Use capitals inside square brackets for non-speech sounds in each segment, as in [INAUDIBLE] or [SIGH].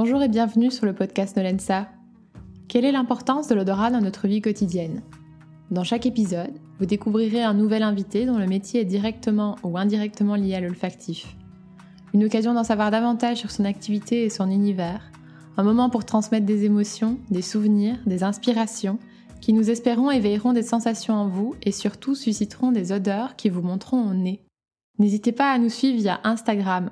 Bonjour et bienvenue sur le podcast Nolensa. Quelle est l'importance de l'odorat dans notre vie quotidienne? Dans chaque épisode, vous découvrirez un nouvel invité dont le métier est directement ou indirectement lié à l'olfactif. Une occasion d'en savoir davantage sur son activité et son univers. Un moment pour transmettre des émotions, des souvenirs, des inspirations qui nous espérons éveilleront des sensations en vous et surtout susciteront des odeurs qui vous montreront au nez. N'hésitez pas à nous suivre via Instagram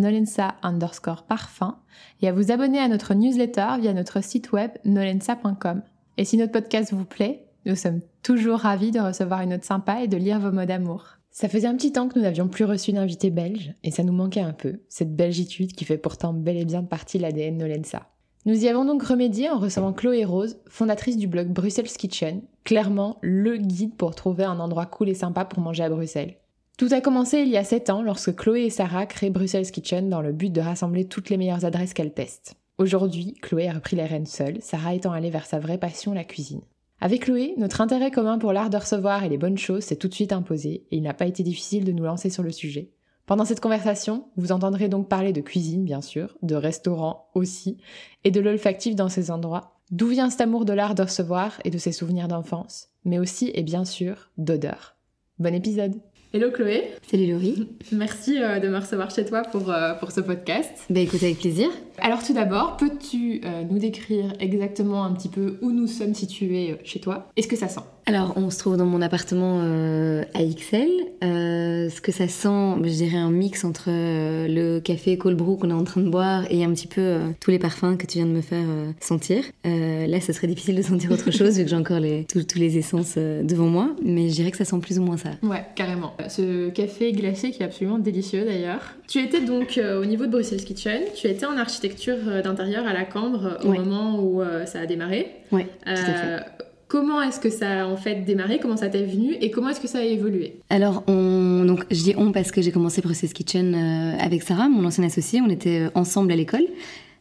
nolensa underscore parfum et à vous abonner à notre newsletter via notre site web nolensa.com. Et si notre podcast vous plaît, nous sommes toujours ravis de recevoir une note sympa et de lire vos mots d'amour. Ça faisait un petit temps que nous n'avions plus reçu d'invité belge et ça nous manquait un peu, cette belgitude qui fait pourtant bel et bien partie de l'ADN Nolensa. Nous y avons donc remédié en recevant Chloé Rose, fondatrice du blog Brussels Kitchen, clairement le guide pour trouver un endroit cool et sympa pour manger à Bruxelles. Tout a commencé il y a 7 ans lorsque Chloé et Sarah créent Brussels Kitchen dans le but de rassembler toutes les meilleures adresses qu'elles testent. Aujourd'hui, Chloé a repris les rênes seule, Sarah étant allée vers sa vraie passion, la cuisine. Avec Chloé, notre intérêt commun pour l'art de recevoir et les bonnes choses s'est tout de suite imposé et il n'a pas été difficile de nous lancer sur le sujet. Pendant cette conversation, vous entendrez donc parler de cuisine, bien sûr, de restaurant aussi, et de l'olfactif dans ces endroits. D'où vient cet amour de l'art de recevoir et de ses souvenirs d'enfance, mais aussi et bien sûr d'odeur. Bon épisode Hello Chloé. Salut Laurie. Merci euh, de me recevoir chez toi pour, euh, pour ce podcast. Bah écoute, avec plaisir. Alors tout d'abord, peux-tu euh, nous décrire exactement un petit peu où nous sommes situés chez toi? Et ce que ça sent? Alors on se trouve dans mon appartement à XL. ce que ça sent, je dirais un mix entre le café Cold Brew qu'on est en train de boire et un petit peu tous les parfums que tu viens de me faire sentir. là, ce serait difficile de sentir autre [LAUGHS] chose vu que j'ai encore les, tous les essences devant moi, mais je dirais que ça sent plus ou moins ça. Ouais, carrément ce café glacé qui est absolument délicieux d'ailleurs. Tu étais donc euh, au niveau de Brussels Kitchen, tu étais en architecture euh, d'intérieur à la Cambre euh, au moment où ça a démarré. Oui, tout à fait. Comment est-ce que ça a en fait démarré? Comment ça t'est venu? Et comment est-ce que ça a évolué? Alors, on, donc, je dis on parce que j'ai commencé Brussels Kitchen avec Sarah, mon ancienne associée. On était ensemble à l'école.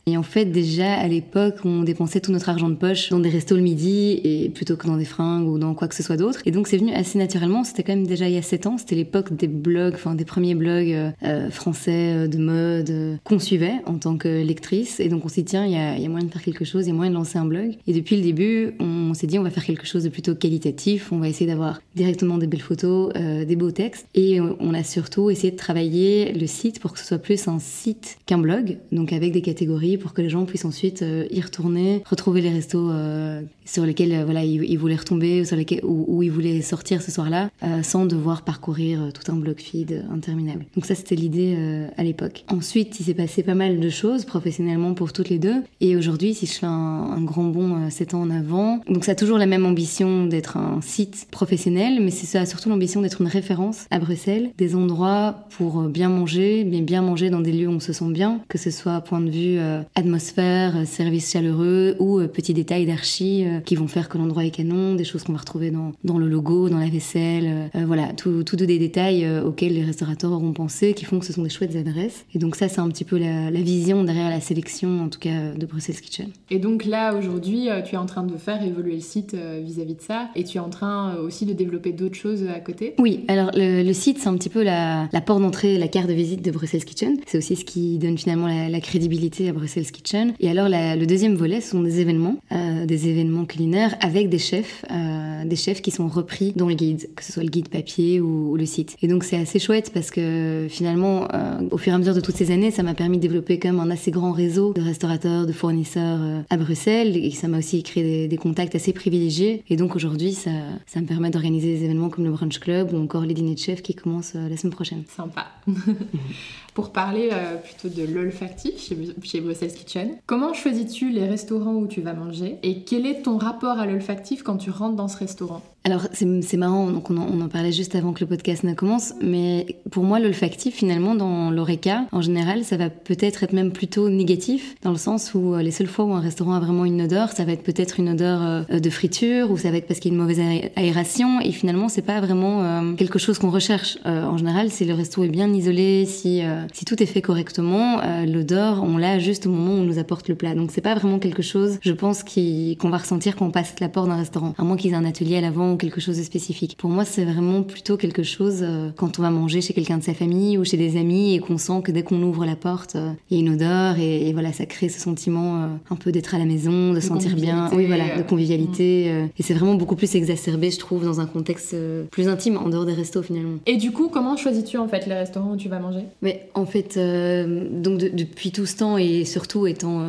Et en fait, déjà à l'époque, on dépensait tout notre argent de poche dans des restos le midi et plutôt que dans des fringues ou dans quoi que ce soit d'autre. Et donc c'est venu assez naturellement. C'était quand même déjà il y a 7 ans. C'était l'époque des blogs, enfin des premiers blogs euh, euh, français euh, de mode qu'on suivait en tant que lectrice. Et donc on s'est dit tiens, il y a, y a, moyen de faire quelque chose, il y a moyen de lancer un blog. Et depuis le début, on, s'est dit on va faire quelque chose de plutôt qualitatif. On va essayer d'avoir directement des belles photos, des beaux textes. Et on a surtout essayé de travailler le site pour que ce soit plus un site qu'un blog. Donc avec des catégories pour que les gens puissent ensuite euh, y retourner, retrouver les restos euh, sur lesquels euh, voilà, ils, voulaient retomber ou sur lesquels, où, ils voulaient sortir ce soir-là, sans devoir parcourir tout un bloc feed interminable. Donc ça, c'était l'idée à l'époque. Ensuite, il s'est passé pas mal de choses professionnellement pour toutes les deux. Et aujourd'hui, si je fais un, grand bond 7 ans en avant, donc ça a toujours la même ambition d'être un site professionnel, mais ça a surtout l'ambition d'être une référence à Bruxelles, des endroits pour bien manger, mais bien manger dans des lieux où on se sent bien, que ce soit point de vue atmosphère, euh, service chaleureux ou euh, petits détails d'archi euh, qui vont faire que l'endroit est canon, des choses qu'on va retrouver dans, dans le logo, dans la vaisselle, voilà, tout, tout des détails auxquels les restaurateurs auront pensé, qui font que ce sont des chouettes adresses. Et donc ça, c'est un petit peu la, vision derrière la sélection, en tout cas, de Brussels Kitchen. Et donc là, aujourd'hui, tu es en train de faire évoluer le site vis-à-vis de ça, et tu es en train aussi de développer d'autres choses à côté? Oui, alors le, site, c'est un petit peu la, la porte d'entrée, la carte de visite de Brussels Kitchen. C'est aussi ce qui donne finalement la, la crédibilité à Brussels Kitchen. Et alors le deuxième volet sont des événements, euh, des événements culinaires avec des chefs, euh, des chefs qui sont repris dans le guide, que ce soit le guide papier ou, le site. Et donc c'est assez chouette parce que finalement, euh, au fur et à mesure de toutes ces années, ça m'a permis de développer quand même un assez grand réseau de restaurateurs, de fournisseurs à Bruxelles et ça m'a aussi créé des, contacts assez privilégiés. Et donc aujourd'hui, ça, ça me permet d'organiser des événements comme le Brunch Club ou encore les dîners de chefs qui commencent la semaine prochaine. Sympa. [LAUGHS] Pour parler plutôt de l'olfactif chez, chez Kitchen. Comment choisis-tu les restaurants où tu vas manger et quel est ton rapport à l'olfactif quand tu rentres dans ce restaurant? Alors c'est marrant, donc on en, parlait juste avant que le podcast ne commence, mais pour moi l'olfactif finalement dans l'oreca, en général, ça va peut-être être même plutôt négatif, dans le sens où euh, les seules fois où un restaurant a vraiment une odeur, ça va être peut-être une odeur euh, de friture, ou ça va être parce qu'il y a une mauvaise aération, et finalement c'est pas vraiment euh, quelque chose qu'on recherche. en général, si le resto est bien isolé, si, si tout est fait correctement, l'odeur, on l'a juste au moment où on nous apporte le plat. Donc c'est pas vraiment quelque chose, je pense, qu'on va ressentir quand on passe la porte d'un restaurant, à moins qu'ils aient un atelier à l'avant ou quelque chose de spécifique. Pour moi, c'est vraiment plutôt quelque chose euh, quand on va manger chez quelqu'un de sa famille ou chez des amis et qu'on sent que dès qu'on ouvre la porte, euh, il y a une odeur et, voilà, ça crée ce sentiment un peu d'être à la maison, de, sentir bien, oui voilà, de convivialité. Mm. et c'est vraiment beaucoup plus exacerbé, je trouve, dans un contexte plus intime, en dehors des restos finalement. Et du coup, comment choisis-tu en fait les restaurants où tu vas manger? Mais en fait, donc depuis tout ce temps et surtout étant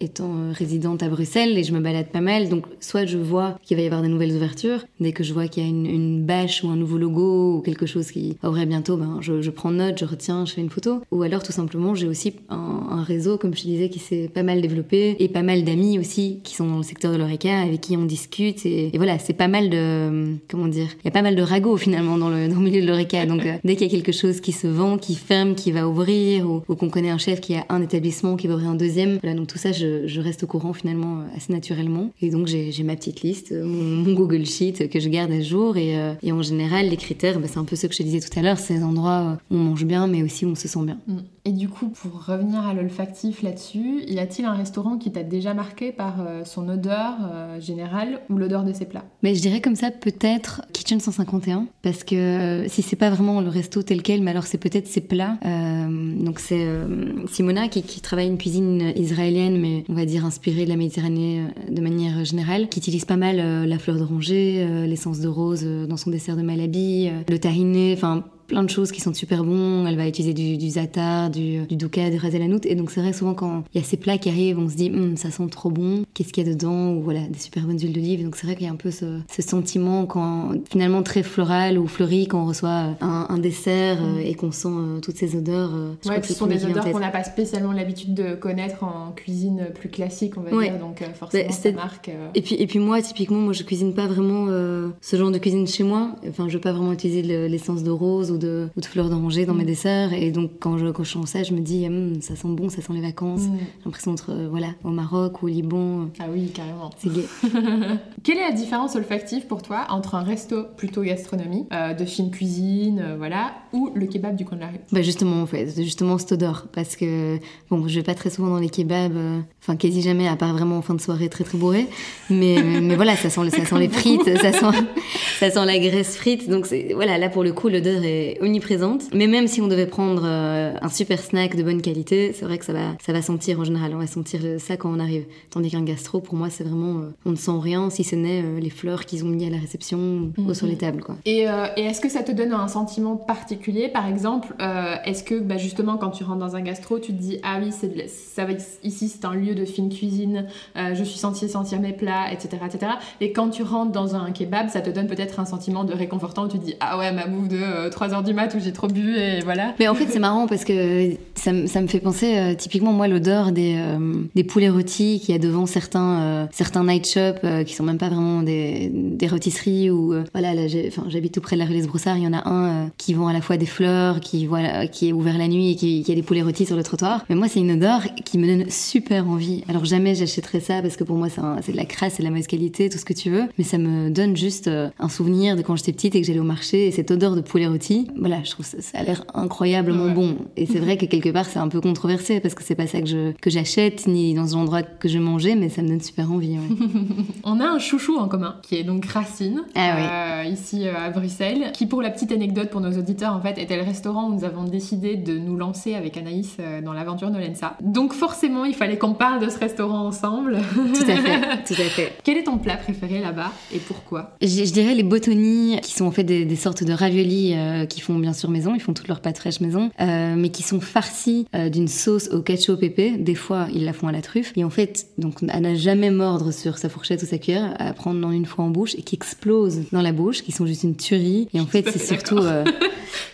étant résidente à Bruxelles et je me balade pas mal, donc soit je vois qu'il va y avoir des nouvelles ouvertures, dès que je vois qu'il y a une, bâche ou un nouveau logo ou quelque chose qui ouvrir bientôt, ben je, prends note, je retiens, je fais une photo. Ou alors tout simplement j'ai aussi un, réseau, comme je te disais, qui s'est pas mal développé et pas mal d'amis aussi qui sont dans le secteur de l'oreca avec qui on discute et, voilà, c'est pas mal de comment dire, il y a pas mal de ragots finalement dans le, milieu de l'oreca. [LAUGHS] Donc euh, dès qu'il y a quelque chose qui se vend, qui ferme, qui va ouvrir ou, qu'on connaît un chef qui a un établissement qui va ouvrir un deuxième, voilà donc tout ça je, je reste au courant finalement euh, assez naturellement et donc j'ai ma petite liste, mon, Google Sheet que je garde à jour. Et, euh, en général, les critères, bah, c'est un peu ce que je disais tout à l'heure, c'est les endroits où on mange bien, mais aussi où on se sent bien. Mm. Et du coup, pour revenir à l'olfactif là-dessus, y a-t-il un restaurant qui t'a déjà marqué par euh, son odeur générale ou l'odeur de ses plats? Mais Je dirais comme ça peut-être Kitchen 151, parce que si c'est pas vraiment le resto tel quel, mais alors c'est peut-être ses plats. donc c'est Simona qui, travaille une cuisine israélienne, mais on va dire inspirée de la Méditerranée de manière générale, qui utilise pas mal euh, la fleur d'oranger, euh, l'essence de rose euh, dans son dessert de Malabi, le tahine, enfin plein de choses qui sont super bons. Elle va utiliser du, du za'atar, du, du douka, du el Et donc c'est vrai souvent quand il y a ces plats qui arrivent, on se dit hum, ça sent trop bon. Qu'est-ce qu'il y a dedans? Ou voilà des super bonnes huiles d'olive. Donc c'est vrai qu'il y a un peu ce, ce, sentiment quand finalement très floral ou fleuri quand on reçoit un, un dessert mm. et qu'on sent toutes ces odeurs. ouais, ce sont des odeurs qu'on n'a pas spécialement l'habitude de connaître en cuisine plus classique, on va dire. Donc forcément ça marque. Et puis et puis moi typiquement moi je cuisine pas vraiment ce genre de cuisine chez moi. Enfin je veux pas vraiment utiliser l'essence de rose ou de, ou de fleurs d'oranger dans mes mm. desserts. Et donc, quand je, quand je sens ça, je me dis, hum, ça sent bon, ça sent les vacances. Mm. J'ai l'impression d'être euh, voilà, au Maroc ou au Liban. Ah oui, carrément. C'est gai. [LAUGHS] Quelle est la différence olfactive pour toi entre un resto plutôt gastronomie, euh, de fine cuisine, euh, voilà, ou le kebab du coin de la rue? Bah Justement, en fait, justement cette odeur. Parce que, bon, je vais pas très souvent dans les kebabs, enfin, quasi jamais, à part vraiment en fin de soirée très très bourré. Mais, mais voilà, ça sent, ça sent les frites, ça sent, [LAUGHS] ça sent la graisse frite. Donc, voilà, là pour le coup, l'odeur est omniprésente. Mais même si on devait prendre euh, un super snack de bonne qualité, c'est vrai que ça va, ça va sentir en général. On va sentir ça quand on arrive. Tandis qu'un gastro, pour moi, c'est vraiment, euh, on ne sent rien si ce n'est euh, les fleurs qu'ils ont mis à la réception ou sur les tables. Quoi. Et, et est-ce que ça te donne un sentiment particulier? Par exemple, est-ce que bah, justement quand tu rentres dans un gastro, tu te dis ah oui, c'est ça va ici c'est un lieu de fine cuisine, je suis censée sentir mes plats, etc., etc. Et quand tu rentres dans un kebab, ça te donne peut-être un sentiment de réconfortant où tu te dis ah ouais ma bouffe de 3 du mat où j'ai trop bu et voilà. Mais en fait, c'est marrant parce que ça, ça me fait penser euh, typiquement, moi, l'odeur des, euh, des poulets rôtis qu'il y a devant certains, euh, certains night shops qui sont même pas vraiment des, des rôtisseries ou voilà, j'habite tout près de la rue des Broussards, il y en a un qui vend à la fois des fleurs, qui, voilà, qui est ouvert la nuit et qui, qui a des poulets rôtis sur le trottoir. Mais moi, c'est une odeur qui me donne super envie. Alors, jamais j'achèterais ça parce que pour moi, c'est de la crasse, c'est de la mauvaise qualité, tout ce que tu veux. Mais ça me donne juste un souvenir de quand j'étais petite et que j'allais au marché et cette odeur de poulet rôti, voilà, je trouve ça, ça a l'air incroyablement bon. Et c'est vrai que quelque part, c'est un peu controversé parce que c'est pas ça que je que j'achète ni dans un endroit que je mangeais, mais ça me donne super envie. [LAUGHS] On a un chouchou en commun qui est donc Racine, ah, euh, ici euh, à Bruxelles, qui pour la petite anecdote pour nos auditeurs en fait était le restaurant où nous avons décidé de nous lancer avec Anaïs euh, dans l'aventure Nolensa. Donc forcément, il fallait qu'on parle de ce restaurant ensemble. Tout à fait, [LAUGHS] tout à fait. Quel est ton plat préféré là-bas et pourquoi? Je, dirais les botoni qui sont en fait des, sortes de raviolis qui font bien sûr maison, ils font toutes leurs pâtes fraîches maison, euh, mais qui sont farcis euh, d'une sauce au ketchup pépé. Des fois, ils la font à la truffe. Et en fait, donc, elle n'a jamais mordre sur sa fourchette ou sa cuillère, à prendre dans une fois en bouche qui explosent dans la bouche, qui sont juste une tuerie. Et en fait, c'est surtout, euh,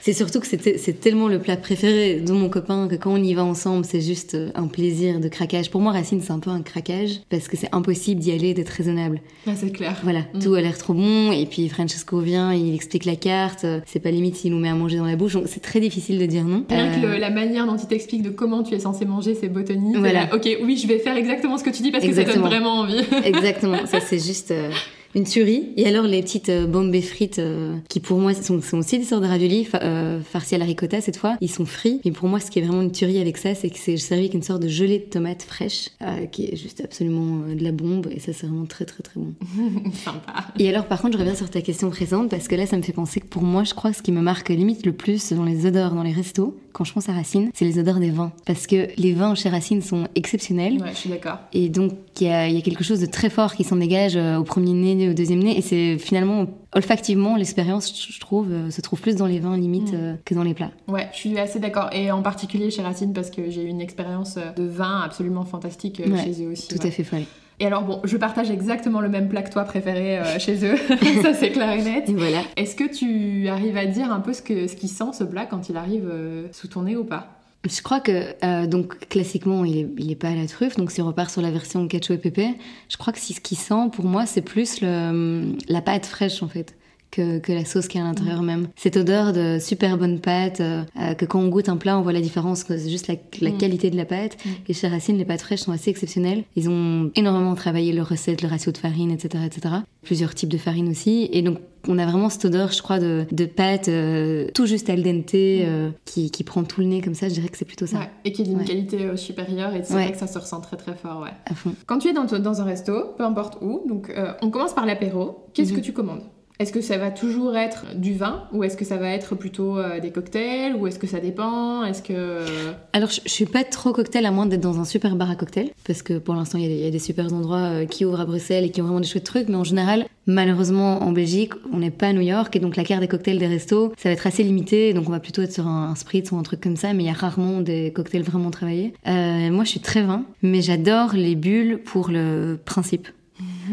c'est surtout que c'est tellement le plat préféré de mon copain que quand on y va ensemble, c'est juste un plaisir de craquage. Pour moi, Racine, c'est un peu un craquage parce que c'est impossible d'y aller d'être raisonnable. Ah, c'est clair. Voilà, mm. tout a l'air trop bon. Et puis Francesco vient, il explique la carte. C'est pas limite s'il nous met à manger dans la bouche. C'est très difficile de dire non. Rien que euh, la manière dont il t'explique de comment tu es censé manger ces botanies. Voilà. ok, oui, je vais faire exactement ce que tu dis parce que ça donne vraiment envie. exactement. Ça, [LAUGHS] c'est juste. Euh, une tuerie. Et alors les petites euh, bombes frites, euh, qui pour moi sont, sont, aussi des sortes de raviolis, fa euh, à la ricotta cette fois, ils sont frits. Et pour moi, ce qui est vraiment une tuerie avec ça, c'est que c'est servi avec une sorte de gelée de tomates fraîche, qui est juste absolument de la bombe. Et ça, c'est vraiment très très très bon. [LAUGHS] Sympa. Et alors, par contre, je reviens sur ta question présente, parce que là, ça me fait penser que pour moi, je crois que ce qui me marque limite le plus dans les odeurs dans les restos, quand je pense à Racine, c'est les odeurs des vins. Parce que les vins chez Racine sont exceptionnels. Ouais, je suis d'accord. Et donc, il y, a, y a quelque chose de très fort qui s'en dégage au premier nez, au deuxième nez. Et c'est finalement, olfactivement, l'expérience, je trouve, se trouve plus dans les vins limite mm. que dans les plats. Ouais, je suis assez d'accord. Et en particulier chez Racine, parce que j'ai eu une expérience de vin absolument fantastique ouais, chez eux aussi. Tout ouais. à fait folle. Et alors bon, je partage exactement le même plat que toi préféré euh, [LAUGHS] chez eux, [LAUGHS] ça c'est clair et net. Voilà. Est-ce que tu arrives à dire un peu ce que ce qui sent ce plat quand il arrive euh, sous ton nez ou pas? Je crois que, euh, donc, classiquement, il est, il est, pas à la truffe. Donc, si on repart sur la version ketchup et pépé, je crois que si, ce qui sent, pour moi, c'est plus le, la pâte fraîche, en fait. Que, que, la sauce qui est à l'intérieur mmh. même. Cette odeur de super bonne pâte, euh, que quand on goûte un plat, on voit la différence, c'est juste la, la mmh. qualité de la pâte. Mmh. Et chez Racine, les pâtes fraîches sont assez exceptionnelles. Ils ont énormément travaillé leurs recettes, le ratio de farine, etc., etc. Plusieurs types de farine aussi. Et donc, on a vraiment cette odeur, je crois, de, de pâte euh, tout juste al dente euh, qui, qui, prend tout le nez comme ça. Je dirais que c'est plutôt ça. Ouais, et qui est d'une ouais. qualité euh, supérieure. Et c'est vrai que ça se ressent très très fort. Ouais. À fond. Quand tu es dans, dans un resto, peu importe où, donc on commence par l'apéro. Qu'est-ce Mhm. que tu commandes? Est-ce que ça va toujours être du vin ou est-ce que ça va être plutôt euh, des cocktails ou est-ce que ça dépend? Est-ce que alors je, je, suis pas trop cocktail à moins d'être dans un super bar à cocktail parce que pour l'instant il y, a des super endroits euh, qui ouvrent à Bruxelles et qui ont vraiment des chouettes trucs, mais en général malheureusement en Belgique on n'est pas à New York et donc la carte des cocktails des restos ça va être assez limité donc on va plutôt être sur un, un spritz ou un truc comme ça, mais il y a rarement des cocktails vraiment travaillés. Euh, moi je suis très vin, mais j'adore les bulles pour le principe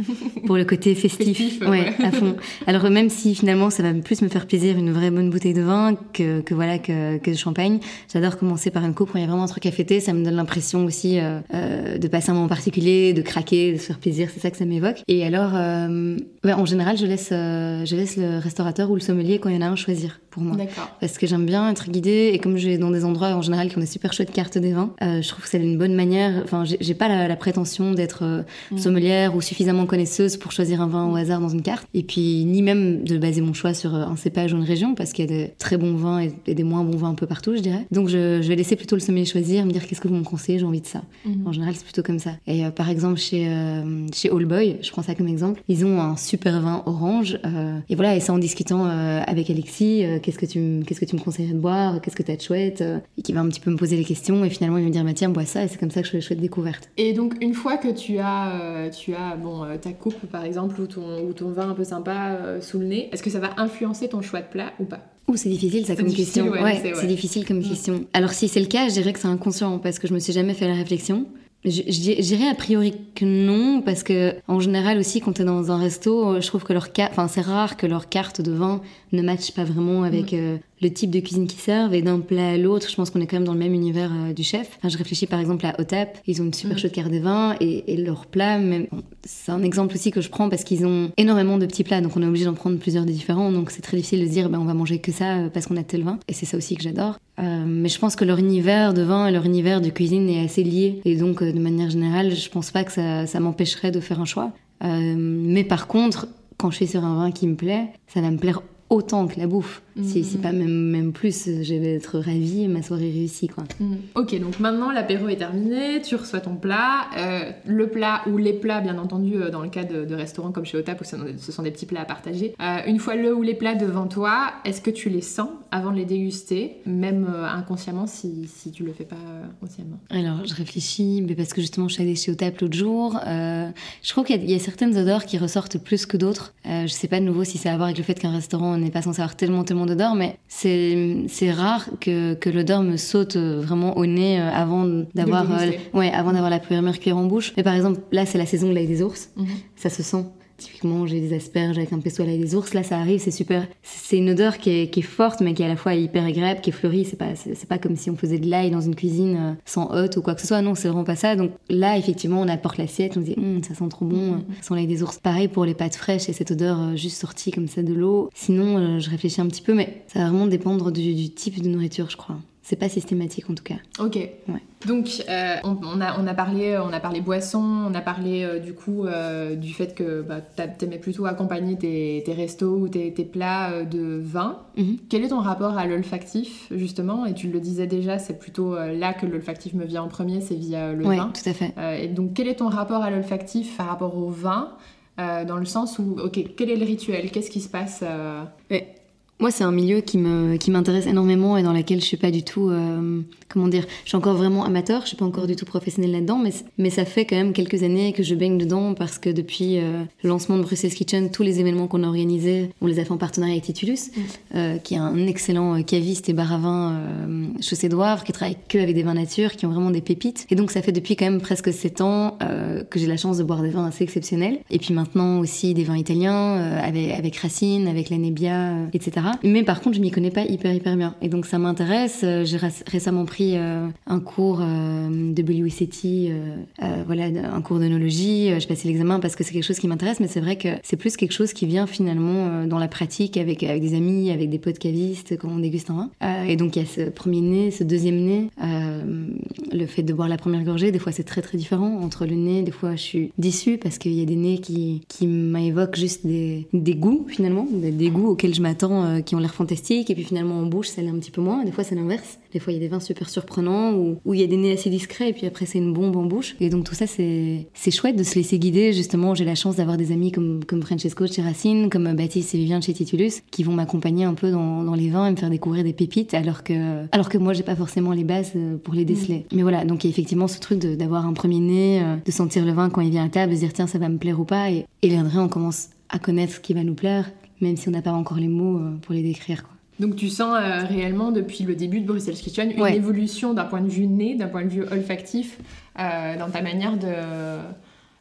[LAUGHS] pour le côté festif, festif ouais, ouais, à fond. Alors même si finalement ça va plus me faire plaisir une vraie bonne bouteille de vin que, que voilà que, que de champagne, j'adore commencer par une coupe quand il y a vraiment un truc à fêter. Ça me donne l'impression aussi euh, euh, de passer un moment particulier, de craquer, de se faire plaisir. C'est ça que ça m'évoque. Et alors, euh, en général, je laisse je laisse le restaurateur ou le sommelier quand il y en a un choisir pour moi. Parce que j'aime bien être guidée et comme je vais dans des endroits en général qui ont des super chouettes cartes des vins, je trouve que c'est une bonne manière. Enfin, j'ai pas la, la, prétention d'être mmh. sommelière ou suffisamment connaisseuse pour choisir un vin au hasard dans une carte. Et puis, ni même de baser mon choix sur un cépage ou une région, parce qu'il y a des très bons vins et, et, des moins bons vins un peu partout, je dirais. Donc, je, je vais laisser plutôt le sommelier choisir, me dire qu'est-ce que vous me conseillez, j'ai envie de ça. Mmh. En général, c'est plutôt comme ça. Et euh, par exemple, chez, euh, chez All Boy, je prends ça comme exemple, ils ont un super vin orange. euh, et voilà, et ça en discutant euh, avec Alexis, qu'est-ce que tu qu'est-ce que tu me conseillerais de boire, qu'est-ce que t'as de chouette, et qui va un petit peu me poser les questions, et finalement, il va me dire, bah, tiens, bois ça, et c'est comme ça que je fais les chouettes découvertes. Et donc, une fois que tu as, tu as bon, ta coupe, par exemple, ou ton, ou ton vin un peu sympa euh, sous le nez, est-ce que ça va influencer ton choix de plat ou pas? Ouh, c'est difficile ça comme question. Ouais, ouais, c'est ouais. difficile comme mmh. question. Alors si c'est le cas, je dirais que c'est inconscient parce que je me suis jamais fait la réflexion. Je, je dirais a priori que non, parce que en général aussi, quand t'es dans un resto, je trouve que leur carte, enfin c'est rare que leur carte de vin ne matche pas vraiment avec mmh. euh, le type de cuisine qu'ils servent. Et d'un plat à l'autre, je pense qu'on est quand même dans le même univers euh, du chef. Enfin, je réfléchis par exemple à Otap, ils ont une super mmh. chaude carte des vins et, et leur plat, même bon, c'est un exemple aussi que je prends parce qu'ils ont énormément de petits plats, donc on est obligé d'en prendre plusieurs de différents. Donc c'est très difficile de se dire, ben on va manger que ça parce qu'on a tel vin. Et c'est ça aussi que j'adore. Euh, mais je pense que leur univers de vin et leur univers de cuisine est assez lié. Et donc, euh, de manière générale, je pense pas que ça, ça m'empêcherait de faire un choix. Euh, mais par contre, quand je suis sur un vin qui me plaît, ça va me plaire autant que la bouffe. Si, si, pas même, même plus, je vais être ravie, ma soirée réussie. Quoi. Mmh. Ok, donc maintenant l'apéro est terminé, tu reçois ton plat. Euh, le plat ou les plats, bien entendu, euh, dans le cas de, de restaurants comme chez Otap où ce sont des petits plats à partager. Euh, une fois le ou les plats devant toi, est-ce que tu les sens avant de les déguster, même euh, inconsciemment si, si tu le fais pas consciemment? Alors, je réfléchis, mais parce que justement, je suis allée chez Otap l'autre jour. Je trouve qu'il y, y, a certaines odeurs qui ressortent plus que d'autres. je sais pas de nouveau si c'est à voir avec le fait qu'un restaurant n'est pas censé avoir tellement, tellement d'odeurs, mais c'est rare que, que l'odeur me saute vraiment au nez avant d'avoir euh, ouais, avant d'avoir la première cuillère en bouche. Mais par exemple, là, c'est la saison de l'ail des ours. -hmm. Ça se sent. Typiquement, j'ai des asperges avec un pesto à l'ail des ours. Là, ça arrive, c'est super. C'est une odeur qui est, qui est, forte, mais qui est à la fois hyper agréable, qui est fleurie. C'est pas, c'est pas comme si on faisait de l'ail dans une cuisine euh, sans hôte ou quoi que ce soit. Non, c'est vraiment pas ça. Donc là, effectivement, on apporte l'assiette, on dit, hm, ça sent trop bon, mm sans l'ail des ours. Pareil pour les pâtes fraîches et cette odeur euh, juste sortie comme ça de l'eau. Sinon, euh, je réfléchis un petit peu, mais ça va vraiment dépendre du, du type de nourriture, je crois. C'est pas systématique en tout cas. Ok. Donc euh, on, a, on, a parlé, on a parlé boisson, on a parlé euh, du coup euh, du fait que bah, t'aimais plutôt accompagner tes, tes restos ou tes, tes plats de vin. Mhm. Quel est ton rapport à l'olfactif justement? Et tu le disais déjà, c'est plutôt là que l'olfactif me vient en premier, c'est via le vin. tout à fait. et donc quel est ton rapport à l'olfactif par rapport au vin dans le sens où, ok, quel est le rituel? Qu'est-ce qui se passe moi, c'est un milieu qui me qui m'intéresse énormément et dans lequel je suis pas du tout euh, comment dire, je suis encore vraiment amateur, je suis pas encore du tout professionnelle là-dedans, mais mais ça fait quand même quelques années que je baigne dedans parce que depuis euh, le lancement de Bruxelles Kitchen, tous les événements qu'on a organisés, on les a fait en partenariat avec Titulus, mm. euh, qui est un excellent caviste et bar à vin chaussée d'Oivre, qui travaille que avec des vins nature, qui ont vraiment des pépites. Et donc ça fait depuis quand même presque 7 ans que j'ai la chance de boire des vins assez exceptionnels. Et puis maintenant aussi des vins italiens avec avec Racine, avec la Nebbia, etc. Mais par contre, je m'y connais pas hyper hyper bien. Et donc ça m'intéresse. Euh, j'ai récemment pris euh, un cours euh, de WCT, voilà, un cours d'onologie. J'ai passé l'examen parce que c'est quelque chose qui m'intéresse, mais c'est vrai que c'est plus quelque chose qui vient finalement dans la pratique avec, avec des amis, avec des potes cavistes quand on déguste un vin. et donc il y a ce premier nez, ce deuxième nez, le fait de boire la première gorgée. Des fois c'est très très différent entre le nez. Des fois je suis déçue parce qu'il y a des nez qui, qui m'évoquent juste des, des goûts finalement, des goûts auxquels je m'attends qui ont l'air fantastiques, et puis finalement en bouche, ça l'est un petit peu moins. Des fois, c'est l'inverse. Des fois, il y a des vins super surprenants, où, il y a des nez assez discrets, et puis après, c'est une bombe en bouche. Et donc, tout ça, c'est chouette de se laisser guider. Justement, j'ai la chance d'avoir des amis comme, comme Francesco chez Racine, comme Baptiste et Vivien chez Titulus, qui vont m'accompagner un peu dans, dans, les vins et me faire découvrir des pépites, alors que, alors que moi, j'ai pas forcément les bases euh, pour les déceler. Mm. Mais voilà, donc il y a effectivement ce truc d'avoir un premier nez, euh, de sentir le vin quand il vient à table, de se dire tiens, ça va me plaire ou pas. Et, et on commence à connaître ce qui va nous plaire même si on n'a pas encore les mots euh, pour les décrire. Quoi. Donc tu sens euh, réellement depuis le début de Bruxelles Kitchen une évolution d'un point de vue nez, d'un point de vue olfactif, euh, dans ta manière de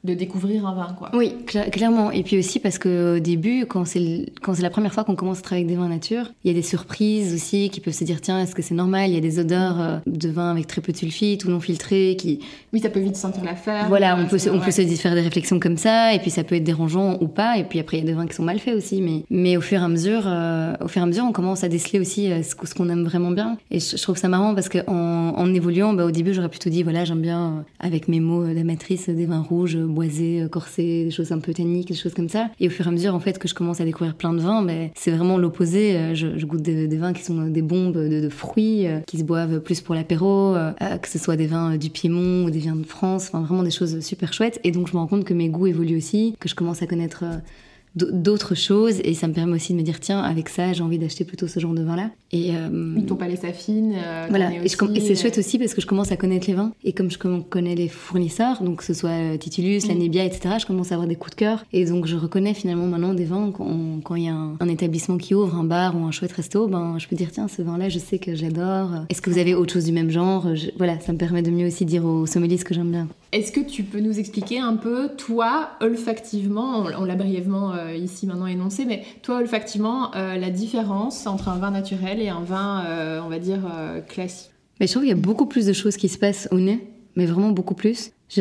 de découvrir un vin, quoi. Oui, clairement. Et puis aussi parce qu'au début, quand c'est quand c'est la première fois qu'on commence à travailler avec des vins nature, il y a des surprises aussi qui peuvent se dire tiens, est-ce que c'est normal? Il y a des odeurs euh, de vin avec très peu de sulfite ou non filtré qui. Oui, ça peut vite sentir l'affaire. Voilà, on peut on peut se faire des réflexions comme ça, et puis ça peut être dérangeant ou pas. Et puis après, il y a des vins qui sont mal faits aussi, mais mais au fur et à mesure, euh, au fur et à mesure, on commence à déceler aussi euh, ce, qu'on aime vraiment bien. Et je, trouve ça marrant parce que en, en évoluant, bah, au début, j'aurais plutôt dit voilà, j'aime bien avec mes mots d'amatrice des vins rouges boisé, euh, corsé, des choses un peu tanniques, des choses comme ça. Et au fur et à mesure, en fait, que je commence à découvrir plein de vins, mais c'est vraiment l'opposé. Euh, je, goûte des, vins qui sont des bombes de, fruits, euh, qui se boivent plus pour l'apéro, que ce soit des vins du Piémont ou des vins de France, enfin vraiment des choses super chouettes. Et donc je me rends compte que mes goûts évoluent aussi, que je commence à connaître d'autres choses. Et ça me permet aussi de me dire tiens avec ça j'ai envie d'acheter plutôt ce genre de vin là et euh, ton palais s'affine euh, voilà. et, c'est chouette aussi parce que je commence à connaître les vins. Et comme je connais les fournisseurs donc que ce soit euh, Titulus la mm. Nebbia etc je commence à avoir des coups de cœur. Et donc je reconnais finalement maintenant des vins quand il y a un, établissement qui ouvre un bar ou un chouette resto ben je peux dire tiens ce vin là je sais que j'adore. Est-ce que vous avez autre chose du même genre? Voilà ça me permet de mieux aussi dire aux sommeliers ce que j'aime bien est-ce que tu peux nous expliquer un peu, toi, olfactivement, on, l'a brièvement euh, ici maintenant énoncé, mais toi, olfactivement, euh, la différence entre un vin naturel et un vin, euh, on va dire, classique? Mais Je trouve qu'il y a beaucoup plus de choses qui se passent au nez, mais vraiment beaucoup plus. Je,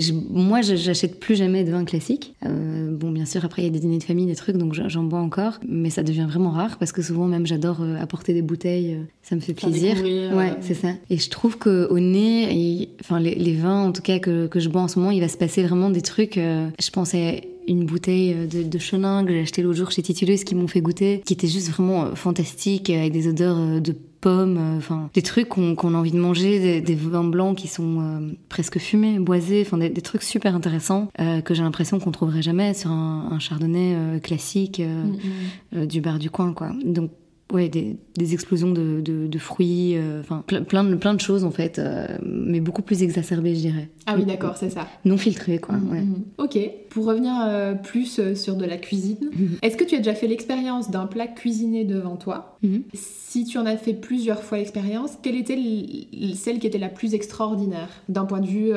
je, moi, j'achète plus jamais de vin classique. Euh, bon, bien sûr, après, il y a des dîners de famille, des trucs, donc j'en bois encore. Mais ça devient vraiment rare parce que souvent, même, j'adore euh, apporter des bouteilles. Euh, ça me fait plaisir. Ouais, c'est ça. Et je trouve qu'au nez, enfin, les, vins, en tout cas, que, que, je bois en ce moment, il va se passer vraiment des trucs. je pensais une bouteille de, de chenin que j'ai acheté l'autre jour chez Titulus qui m'ont fait goûter, qui était juste vraiment fantastique, avec des odeurs de pommes, euh, enfin des trucs qu'on a envie de manger, des, vins blancs qui sont euh, presque fumés, boisés, enfin des, trucs super intéressants euh, que j'ai l'impression qu'on trouverait jamais sur un, chardonnay classique mm, du bar du coin, quoi. Donc ouais, des, des explosions de, de, fruits, enfin plein, de, plein de choses en fait, mais beaucoup plus exacerbées, je dirais. Ah oui, d'accord, c'est ça. Non filtrées, quoi. Ouais. Ok, pour revenir euh, plus sur de la cuisine, mhm. est-ce que tu as déjà fait l'expérience d'un plat cuisiné devant toi? Si tu en as fait plusieurs fois l'expérience, quelle était celle qui était la plus extraordinaire? D'un point de vue,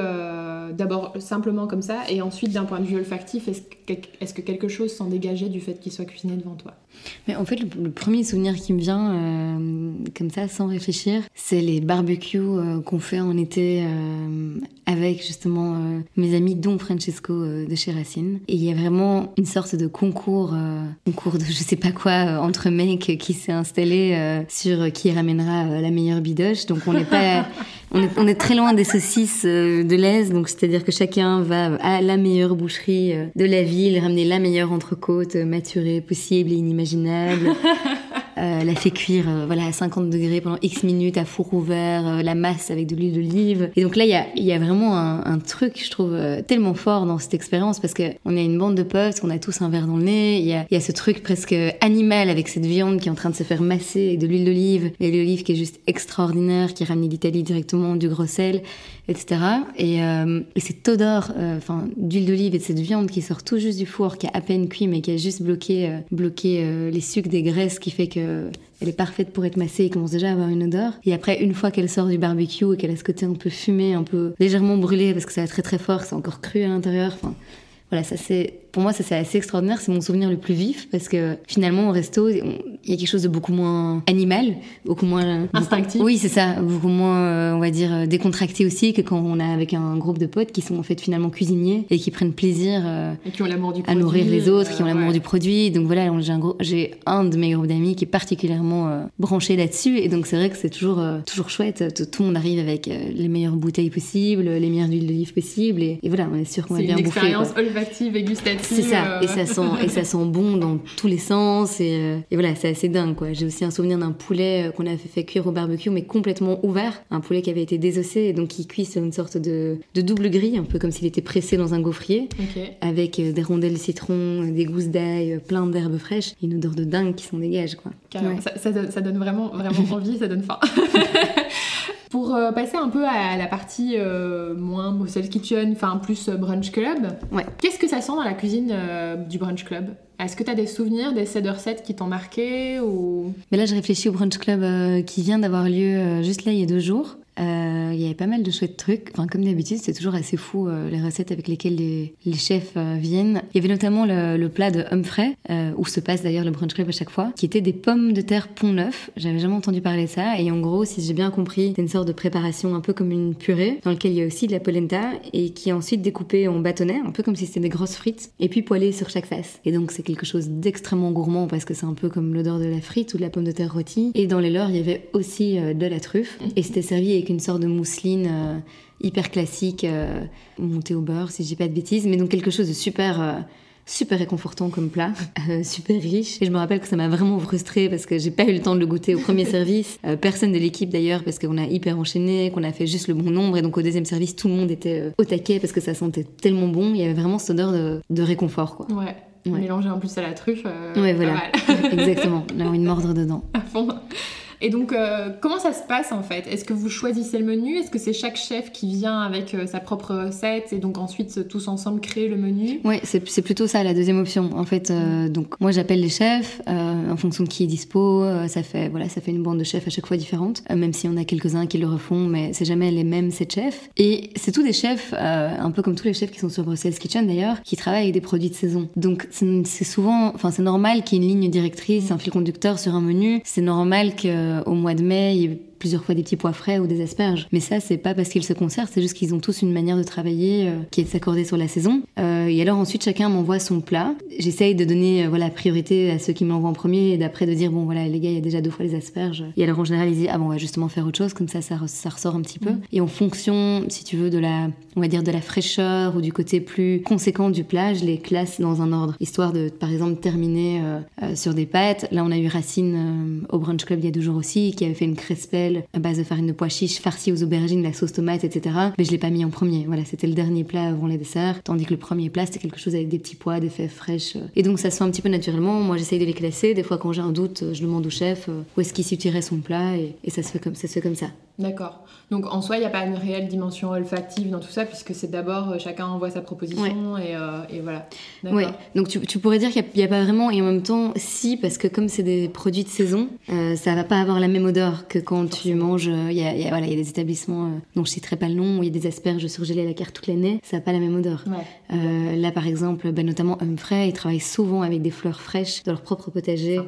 d'abord simplement comme ça, et ensuite d'un point de vue olfactif, est-ce que, est que quelque chose s'en dégageait du fait qu'il soit cuisiné devant toi? Mais en fait, le premier souvenir qui me vient euh, comme ça, sans réfléchir, c'est les barbecues euh, qu'on fait en été euh, avec justement mes amis, dont Francesco de chez Et il y a vraiment une sorte de concours, concours de je sais pas quoi entre mecs qui s'est installé sur qui ramènera la meilleure bidoche. Donc on n'est pas [LAUGHS] on est, on est, très loin des saucisses de l'Aise, donc c'est-à-dire que chacun va à la meilleure boucherie de la ville, ramener la meilleure entrecôte maturée possible et inimaginable. [LAUGHS] Euh, la fait cuire euh, voilà, à 50 degrés pendant X minutes à four ouvert, euh, la masse avec de l'huile d'olive. Et donc là, il y a, y a, vraiment un, un, truc, je trouve, tellement fort dans cette expérience parce qu'on est une bande de potes, qu'on a tous un verre dans le nez. Il y a, y a, ce truc presque animal avec cette viande qui est en train de se faire masser avec de l'huile d'olive. Et l'olive qui est juste extraordinaire, qui ramène d'Italie directement, du gros sel, etc. Et, et cette odeur enfin d'huile d'olive et de cette viande qui sort tout juste du four, qui a à peine cuit mais qui a juste bloqué, bloqué les sucs des graisses qui fait que elle est parfaite pour être massée et commence déjà à avoir une odeur. Et après, une fois qu'elle sort du barbecue et qu'elle a ce côté un peu fumé, un peu légèrement brûlé parce que ça va très très fort, c'est encore cru à l'intérieur. Enfin, voilà, ça c'est pour moi, ça c'est assez extraordinaire. C'est mon souvenir le plus vif parce que finalement, au resto, il y a quelque chose de beaucoup moins animal, beaucoup moins instinctif. Oui, c'est ça, beaucoup moins, euh, on va dire, euh, décontracté aussi que quand on est avec un groupe de potes qui sont en fait finalement cuisiniers et qui prennent plaisir euh, et qui ont l'amour du à nourrir les autres, qui ont l'amour du produit. Donc voilà, j'ai un, j'ai un de mes groupes d'amis qui est particulièrement branché là-dessus et donc c'est vrai que c'est toujours toujours chouette. Tout, le monde arrive avec les meilleures bouteilles possibles, les meilleures huiles d'olive possibles et, et, voilà, on est sûr qu'on va bien bouffer. C'est une expérience olfactive et gustative c'est ça, et ça sent et ça sent bon dans tous les sens et, euh, et voilà, c'est assez dingue quoi. J'ai aussi un souvenir d'un poulet euh, qu'on avait fait cuire au barbecue mais complètement ouvert, un poulet qui avait été désossé et donc qui cuit sur une sorte de, de double grille, un peu comme s'il était pressé dans un gaufrier, avec euh, des rondelles de citron, des gousses d'ail, plein d'herbes fraîches, une odeur de dingue qui s'en dégage quoi. Ça, ça, ça, donne vraiment vraiment envie, ça donne faim. [LAUGHS] Pour euh, passer un peu à la partie euh, moins Mossel Kitchen, enfin plus euh, Brunch Club, ouais. qu'est-ce que ça sent dans la cuisine du Brunch Club? Est-ce que tu as des souvenirs des Cedar sets qui t'ont marqué ou... Mais là, je réfléchis au Brunch Club qui vient d'avoir lieu juste là il y a deux jours. Euh, il y avait pas mal de chouettes trucs. Enfin, comme d'habitude, c'est toujours assez fou euh, les recettes avec lesquelles les, chefs euh, viennent. Il y avait notamment le, plat de Humphrey, où se passe d'ailleurs le brunch club à chaque fois, qui était des pommes de terre pont neuf. J'avais jamais entendu parler de ça. Et en gros, si j'ai bien compris, c'est une sorte de préparation un peu comme une purée, dans lequel il y a aussi de la polenta et qui est ensuite découpée en bâtonnets, un peu comme si c'était des grosses frites, et puis poêlée sur chaque face. Et donc c'est quelque chose d'extrêmement gourmand parce que c'est un peu comme l'odeur de la frite ou de la pomme de terre rôtie. Et dans les leurs, il y avait aussi de la truffe. Et c'était servi avec une sorte de mousseline euh, hyper classique, euh, montée au beurre, si je dis pas de bêtises, mais donc quelque chose de super euh, super réconfortant comme plat, [LAUGHS] super riche. Et je me rappelle que ça m'a vraiment frustrée parce que j'ai pas eu le temps de le goûter au premier [LAUGHS] service. personne de l'équipe d'ailleurs parce qu'on a hyper enchaîné, qu'on a fait juste le bon nombre et donc au deuxième service tout le monde était au taquet parce que ça sentait tellement bon. Il y avait vraiment cette odeur de, réconfort quoi. Ouais. ouais. Mélanger en plus à la truffe. ouais voilà. Exactement. Là, une mordre dedans. [LAUGHS] À fond. Et donc, euh, comment ça se passe en fait? Est-ce que vous choisissez le menu? Est-ce que c'est chaque chef qui vient avec euh, sa propre recette et donc ensuite tous ensemble créer le menu? Oui, c'est plutôt ça la deuxième option. En fait, euh, donc moi j'appelle les chefs en fonction de qui est dispo. ça fait voilà, ça fait une bande de chefs à chaque fois différente, même si on a quelques-uns qui le refont, mais c'est jamais les mêmes sept chefs. Et c'est tous des chefs, un peu comme tous les chefs qui sont sur Brussels Kitchen d'ailleurs, qui travaillent avec des produits de saison. Donc c'est souvent, enfin c'est normal qu'il y ait une ligne directrice, un fil conducteur sur un menu. C'est normal que euh, au mois de mai, il plusieurs fois des petits pois frais ou des asperges. Mais ça, c'est pas parce qu'ils se conservent, c'est juste qu'ils ont tous une manière de travailler euh, qui est de s'accorder sur la saison. Euh, et alors ensuite, chacun m'envoie son plat. J'essaye de donner euh, voilà priorité à ceux qui m'envoient en premier et d'après de dire bon voilà les gars, il y a déjà deux fois les asperges. Et alors en général, ils disent ah bon on va justement faire autre chose comme ça, ça, ressort un petit peu. Mm. Et en fonction, si tu veux, de la on va dire de la fraîcheur ou du côté plus conséquent du plat, je les classe dans un ordre, histoire de par exemple terminer sur des pâtes. Là, on a eu Racine au brunch club il y a deux jours aussi qui avait fait une crespelle à base de farine de pois chiches farcie aux aubergines, la sauce tomate, etc. Mais je l'ai pas mis en premier. Voilà, c'était le dernier plat avant les desserts. Tandis que le premier plat, c'était quelque chose avec des petits pois, des fèves fraîches. Et donc ça se fait un petit peu naturellement. Moi, j'essaye de les classer. Des fois, quand j'ai un doute, je demande au chef euh, où est-ce qu'il situerait son plat et, ça se fait comme ça. Se fait comme ça. D'accord. Donc en soi, il n'y a pas une réelle dimension olfactive dans tout ça, puisque c'est d'abord euh, chacun envoie sa proposition et, euh, et, voilà. Oui, donc tu, tu, pourrais dire qu'il n'y a, pas vraiment, et en même temps, si, parce que comme c'est des produits de saison, euh, ça va pas avoir la même odeur que quand tu manges. Il y, a, y, a, voilà, y a des établissements dont je ne citerai pas le nom, où il y a des asperges surgelées à la carte toute l'année, ça n'a pas la même odeur. là, par exemple, ben, notamment Humphrey, ils travaillent souvent avec des fleurs fraîches de leur propre potager,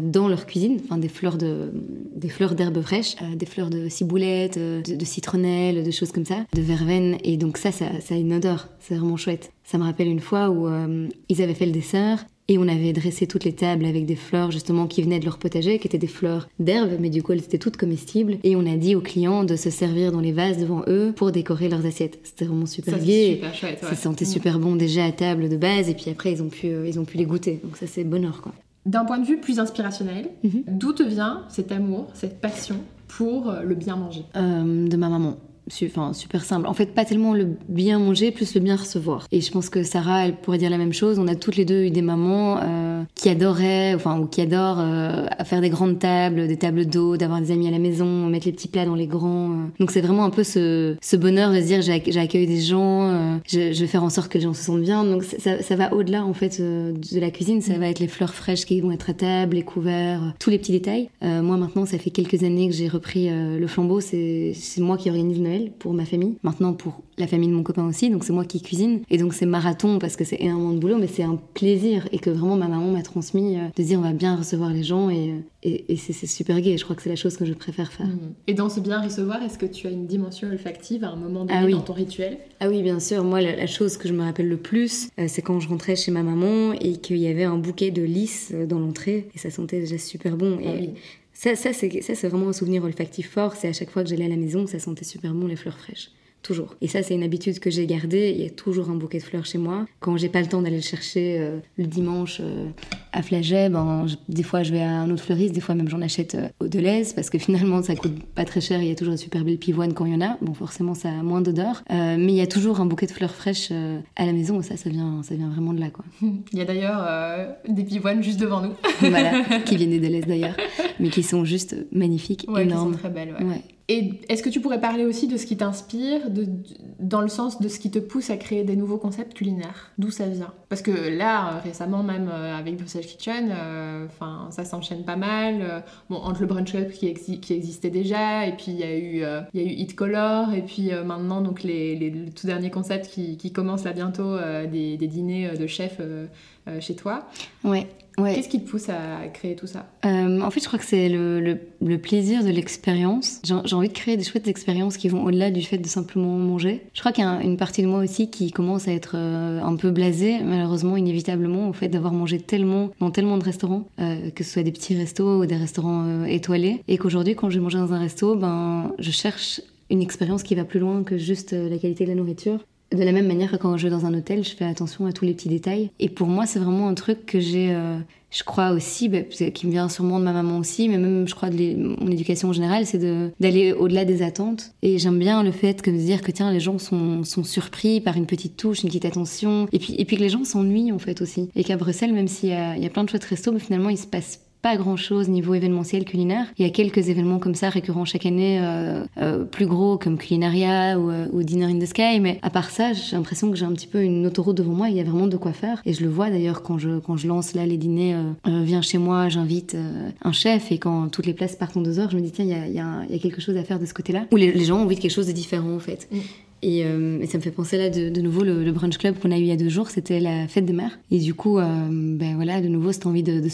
dans leur cuisine, enfin des fleurs de, des fleurs d'herbes fraîches, des fleurs de ciboulette de, citronnelle, de choses comme ça, de verveine. Et donc ça, ça, a une odeur. C'est vraiment chouette. Ça me rappelle une fois où euh, ils avaient fait le dessert et on avait dressé toutes les tables avec des fleurs justement qui venaient de leur potager, qui étaient des fleurs d'herbe, mais du coup elles étaient toutes comestibles. Et on a dit aux clients de se servir dans les vases devant eux pour décorer leurs assiettes. C'était vraiment super ça, Super chouette, Ça sentait mm. super bon déjà à table de base, et puis après ils ont pu, euh, ils ont pu les goûter. Donc ça c'est bonheur quoi. D'un point de vue plus inspirationnel, mhm. d'où te vient cet amour, cette passion pour le bien manger. Euh, De ma maman enfin, super simple. En fait, pas tellement le bien manger, plus le bien recevoir. Et je pense que Sarah, elle pourrait dire la même chose. On a toutes les deux eu des mamans euh, qui adoraient, enfin, ou qui adorent euh, faire des grandes tables, des tables d'eau, d'avoir des amis à la maison, mettre les petits plats dans les grands. Euh. Donc c'est vraiment un peu ce, bonheur de se dire j'ai accueilli des gens, je, vais faire en sorte que les gens se sentent bien. Donc ça, va au-delà en fait de la cuisine. Ça va être les fleurs fraîches qui vont être à table, les couverts, tous les petits détails. moi maintenant, ça fait quelques années que j'ai repris le flambeau. C'est moi qui organise Noël pour ma famille, maintenant pour la famille de mon copain aussi, donc c'est moi qui cuisine. Et donc c'est marathon parce que c'est énormément de boulot, mais c'est un plaisir et que vraiment ma maman m'a transmis euh, de dire on va bien recevoir les gens et, euh, et, c'est super gai. Je crois que c'est la chose que je préfère faire. Mmh. Et dans ce bien recevoir, est-ce que tu as une dimension olfactive à un moment donné ah dans ton rituel? Ah oui, bien sûr. Moi, la, chose que je me rappelle le plus, euh, c'est quand je rentrais chez ma maman et qu'il y avait un bouquet de lys dans l'entrée et ça sentait déjà super bon. Ah et ça, ça c'est vraiment un souvenir olfactif fort. C'est à chaque fois que j'allais à la maison, ça sentait super bon les fleurs fraîches toujours. Et ça, c'est une habitude que j'ai gardée. Il y a toujours un bouquet de fleurs chez moi. Quand j'ai pas le temps d'aller le chercher euh, le dimanche euh, à Flaget, ben, des fois je vais à un autre fleuriste, des fois même j'en achète euh, au Deleuze parce que finalement ça coûte pas très cher. Il y a toujours une super belle pivoine quand il y en a. Bon, forcément, ça a moins d'odeur. mais il y a toujours un bouquet de fleurs fraîches à la maison. Et ça, ça vient, ça vient vraiment de là, quoi. [LAUGHS] Il y a d'ailleurs des pivoines juste devant nous. voilà, qui viennent des Deleuze d'ailleurs, mais qui sont juste magnifiques, ouais, énormes. Qui sont très belles, ouais. Et est-ce que tu pourrais parler aussi de ce qui t'inspire, dans le sens de ce qui te pousse à créer des nouveaux concepts culinaires? D'où ça vient? Parce que là, récemment, même euh, avec Brussels Kitchen, euh, ça s'enchaîne pas mal. Euh, bon, entre le Brunch Club qui, existait déjà, et puis il y a eu, il Color, et puis maintenant, donc, les, les, tout dernier concept qui, qui commence là bientôt, des, des, dîners de chefs chez toi. Ouais. Qu'est-ce qui te pousse à créer tout ça? Euh, En fait, je crois que c'est le, le, plaisir de l'expérience. J'ai envie de créer des chouettes expériences qui vont au-delà du fait de simplement manger. Je crois qu'il y a une partie de moi aussi qui commence à être euh, un peu blasée, malheureusement, inévitablement, au fait d'avoir mangé tellement dans tellement de restaurants, euh, que ce soit des petits restos ou des restaurants étoilés, et qu'aujourd'hui, quand je vais manger dans un resto, ben, je cherche une expérience qui va plus loin que juste la qualité de la nourriture. De la même manière que quand je vais dans un hôtel, je fais attention à tous les petits détails. Et pour moi, c'est vraiment un truc que j'ai, euh, je crois aussi, bah, qui me vient sûrement de ma maman aussi, mais même, je crois, de mon éducation en général, c'est d'aller au-delà des attentes. Et j'aime bien le fait que de dire que, tiens, les gens sont, sont, surpris par une petite touche, une petite attention. Et puis, et puis que les gens s'ennuient, en fait, aussi. Et qu'à Bruxelles, même s'il y, y a, plein de chouettes restos, mais finalement, il se passe pas grand chose niveau événementiel culinaire. Il y a quelques événements comme ça récurrents chaque année, euh, euh, plus gros comme Culinaria ou, euh, ou, Dinner in the Sky, mais à part ça, j'ai l'impression que j'ai un petit peu une autoroute devant moi. Il y a vraiment de quoi faire. Et je le vois d'ailleurs quand je, quand je lance là les dîners, viens chez moi, j'invite un chef, et quand toutes les places partent en deux heures, je me dis tiens, il y a, y a, quelque chose à faire de ce côté-là. Où les, gens ont envie de quelque chose de différent en fait. Mm. Euh, et, ça me fait penser là de, nouveau le, brunch club qu'on a eu il y a deux jours, c'était la fête des mères. Et du coup, euh, ben voilà, de nouveau cette envie de,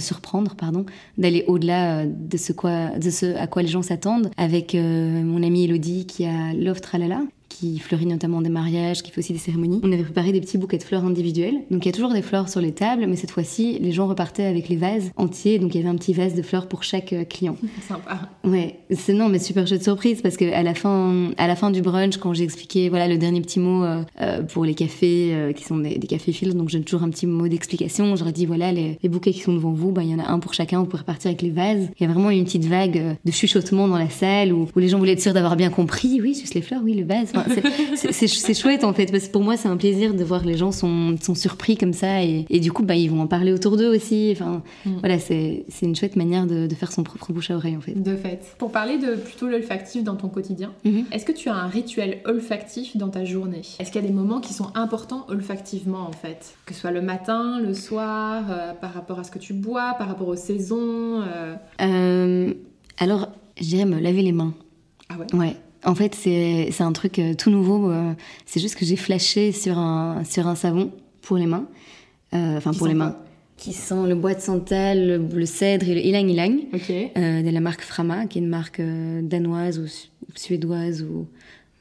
surprendre, pardon, d'aller au-delà euh, de ce quoi, de ce à quoi les gens s'attendent. Avec mon amie Elodie qui a Love Tralala, qui fleurit notamment des mariages, qui fait aussi des cérémonies. On avait préparé des petits bouquets de fleurs individuels. Donc il y a toujours des fleurs sur les tables, mais cette fois-ci, les gens repartaient avec les vases entiers. Donc il y avait un petit vase de fleurs pour chaque euh, client. [LAUGHS] Sympa. Ouais, c'est non, mais super chouette surprise parce qu'à la fin, à la fin du brunch, quand j'ai expliqué voilà le dernier petit mot euh, euh, pour les cafés qui sont des, cafés fils, donc j'ai toujours un petit mot d'explication. J'aurais dit voilà les, bouquets qui sont devant vous, bah, il y en a un pour chacun. Vous pouvez repartir avec les vases. Il y a vraiment une petite vague de chuchotement dans la salle où, où les gens voulaient être sûrs d'avoir bien compris. Oui, juste les fleurs, oui le vase c'est chouette en fait, parce que pour moi c'est un plaisir de voir les gens sont, sont surpris comme ça et, et du coup bah, ils vont en parler autour d'eux aussi. Enfin, mm. voilà, c'est une chouette manière de, de, faire son propre bouche à oreille en fait. De fait. Pour parler de plutôt l'olfactif dans ton quotidien, mm-hmm. est-ce que tu as un rituel olfactif dans ta journée? Est-ce qu'il y a des moments qui sont importants olfactivement en fait? Que ce soit le matin, le soir, euh, par rapport à ce que tu bois, par rapport aux saisons euh... euh alors, j'aime me laver les mains. Ah ouais? Ouais. En fait, c'est un truc euh, tout nouveau. Euh, c'est juste que j'ai flashé sur un, sur un savon pour les mains. Euh, enfin, pour les mains. Qui sent le bois de santal, le, cèdre et le ylang ylang. De la marque Frama, qui est une marque danoise ou suédoise ou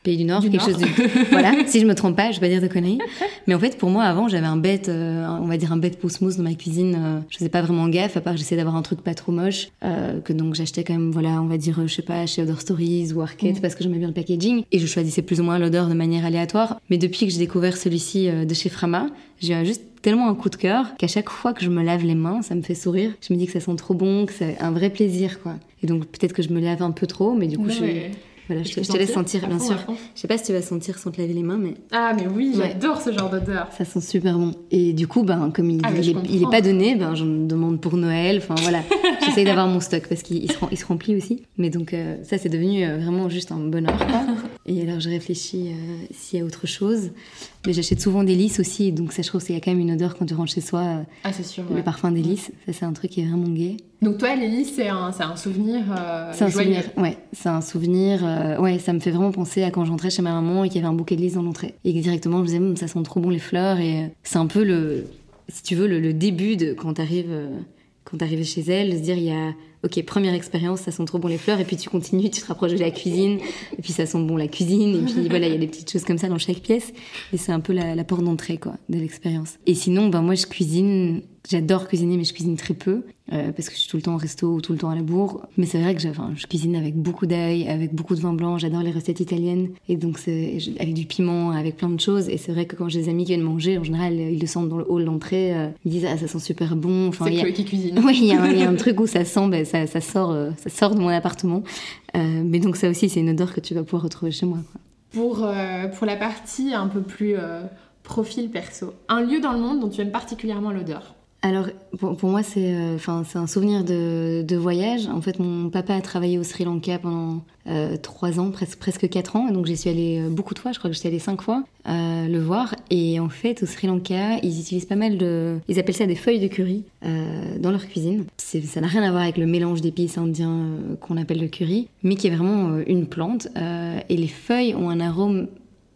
pays du Nord, quelque chose [LAUGHS] voilà, si je me trompe pas, je vais pas dire de conneries. Mais en fait, pour moi, avant, j'avais un bête, euh, on va dire un bête pouce mousse dans ma cuisine. Euh, je faisais pas vraiment gaffe, à part j'essayais d'avoir un truc pas trop moche, euh, que donc j'achetais quand même, voilà, on va dire, je sais pas, chez Odor Stories ou Arcade, mm. parce que j'aimais bien le packaging. Et je choisissais plus ou moins l'odeur de manière aléatoire. Mais depuis que j'ai découvert celui-ci de chez Frama, j'ai juste tellement un coup de cœur qu'à chaque fois que je me lave les mains, ça me fait sourire. Je me dis que ça sent trop bon, que c'est un vrai plaisir, quoi. Et donc peut-être que je me lave un peu trop, mais du coup, je, voilà, je, te, laisse sentir, bien sûr. Je sais pas si tu vas sentir sans te laver les mains, mais. Ah, mais oui, j'adore ce genre d'odeur. Ça sent super bon. Et du coup, ben, comme il, ah, il, est, pas donné, ben, j'en demande pour Noël. Enfin, voilà. [LAUGHS] J'essaye d'avoir mon stock parce qu'il se, il se, remplit aussi. Mais donc, euh, ça, c'est devenu euh, vraiment juste un bonheur. Et alors, je réfléchis euh, s'il y a autre chose. Mais j'achète souvent des lys aussi. Donc, ça, je trouve qu'il y a quand même une odeur quand tu rentres chez soi. ah, c'est sûr. Le parfum des lys. Ça, c'est un truc qui est vraiment gai. Donc toi, Lily, c'est un, un, souvenir euh, C'est un souvenir, ouais. C'est un souvenir, euh, ouais, ça me fait vraiment penser à quand j'entrais chez ma maman et qu'il y avait un bouquet de lys dans l'entrée. Et que directement, je me disais, ça sent trop bon les fleurs. Et euh, c'est un peu le, si tu veux, le, début de quand t'arrives, quand t'arrives chez elle, de se dire, il y a, ok, première expérience, ça sent trop bon les fleurs. Et puis tu continues, tu te rapproches de la cuisine. Et puis ça sent bon la cuisine. Et puis voilà, il y a des petites choses comme ça dans chaque pièce. Et c'est un peu la, la porte d'entrée, quoi, de l'expérience. Et sinon, ben moi, je cuisine J'adore cuisiner, mais je cuisine très peu euh, parce que je suis tout le temps au resto ou tout le temps à la bourre. Mais c'est vrai que enfin, je cuisine avec beaucoup d'ail, avec beaucoup de vin blanc. J'adore les recettes italiennes et donc avec du piment, avec plein de choses. Et c'est vrai que quand j'ai des amis qui viennent manger, en général, ils le sentent dans le hall d'entrée. Euh, ils disent ah ça sent super bon. Enfin, c'est qui cuisine. [LAUGHS] Oui, il y, a un truc où ça sent, ben, ça, sort, euh, ça sort de mon appartement. mais donc ça aussi, c'est une odeur que tu vas pouvoir retrouver chez moi. Pour pour la partie un peu plus profil perso, un lieu dans le monde dont tu aimes particulièrement l'odeur alors, pour, moi, c'est euh, un souvenir de, voyage. En fait, mon papa a travaillé au Sri Lanka pendant euh, trois ans, presque, presque quatre ans. Donc, j'y suis allée euh, beaucoup de fois. Je crois que j'étais allée cinq fois le voir. Et en fait, au Sri Lanka, ils utilisent pas mal de. Ils appellent ça des feuilles de curry dans leur cuisine. Ça n'a rien à voir avec le mélange d'épices indiens qu'on appelle le curry, mais qui est vraiment une plante. et les feuilles ont un arôme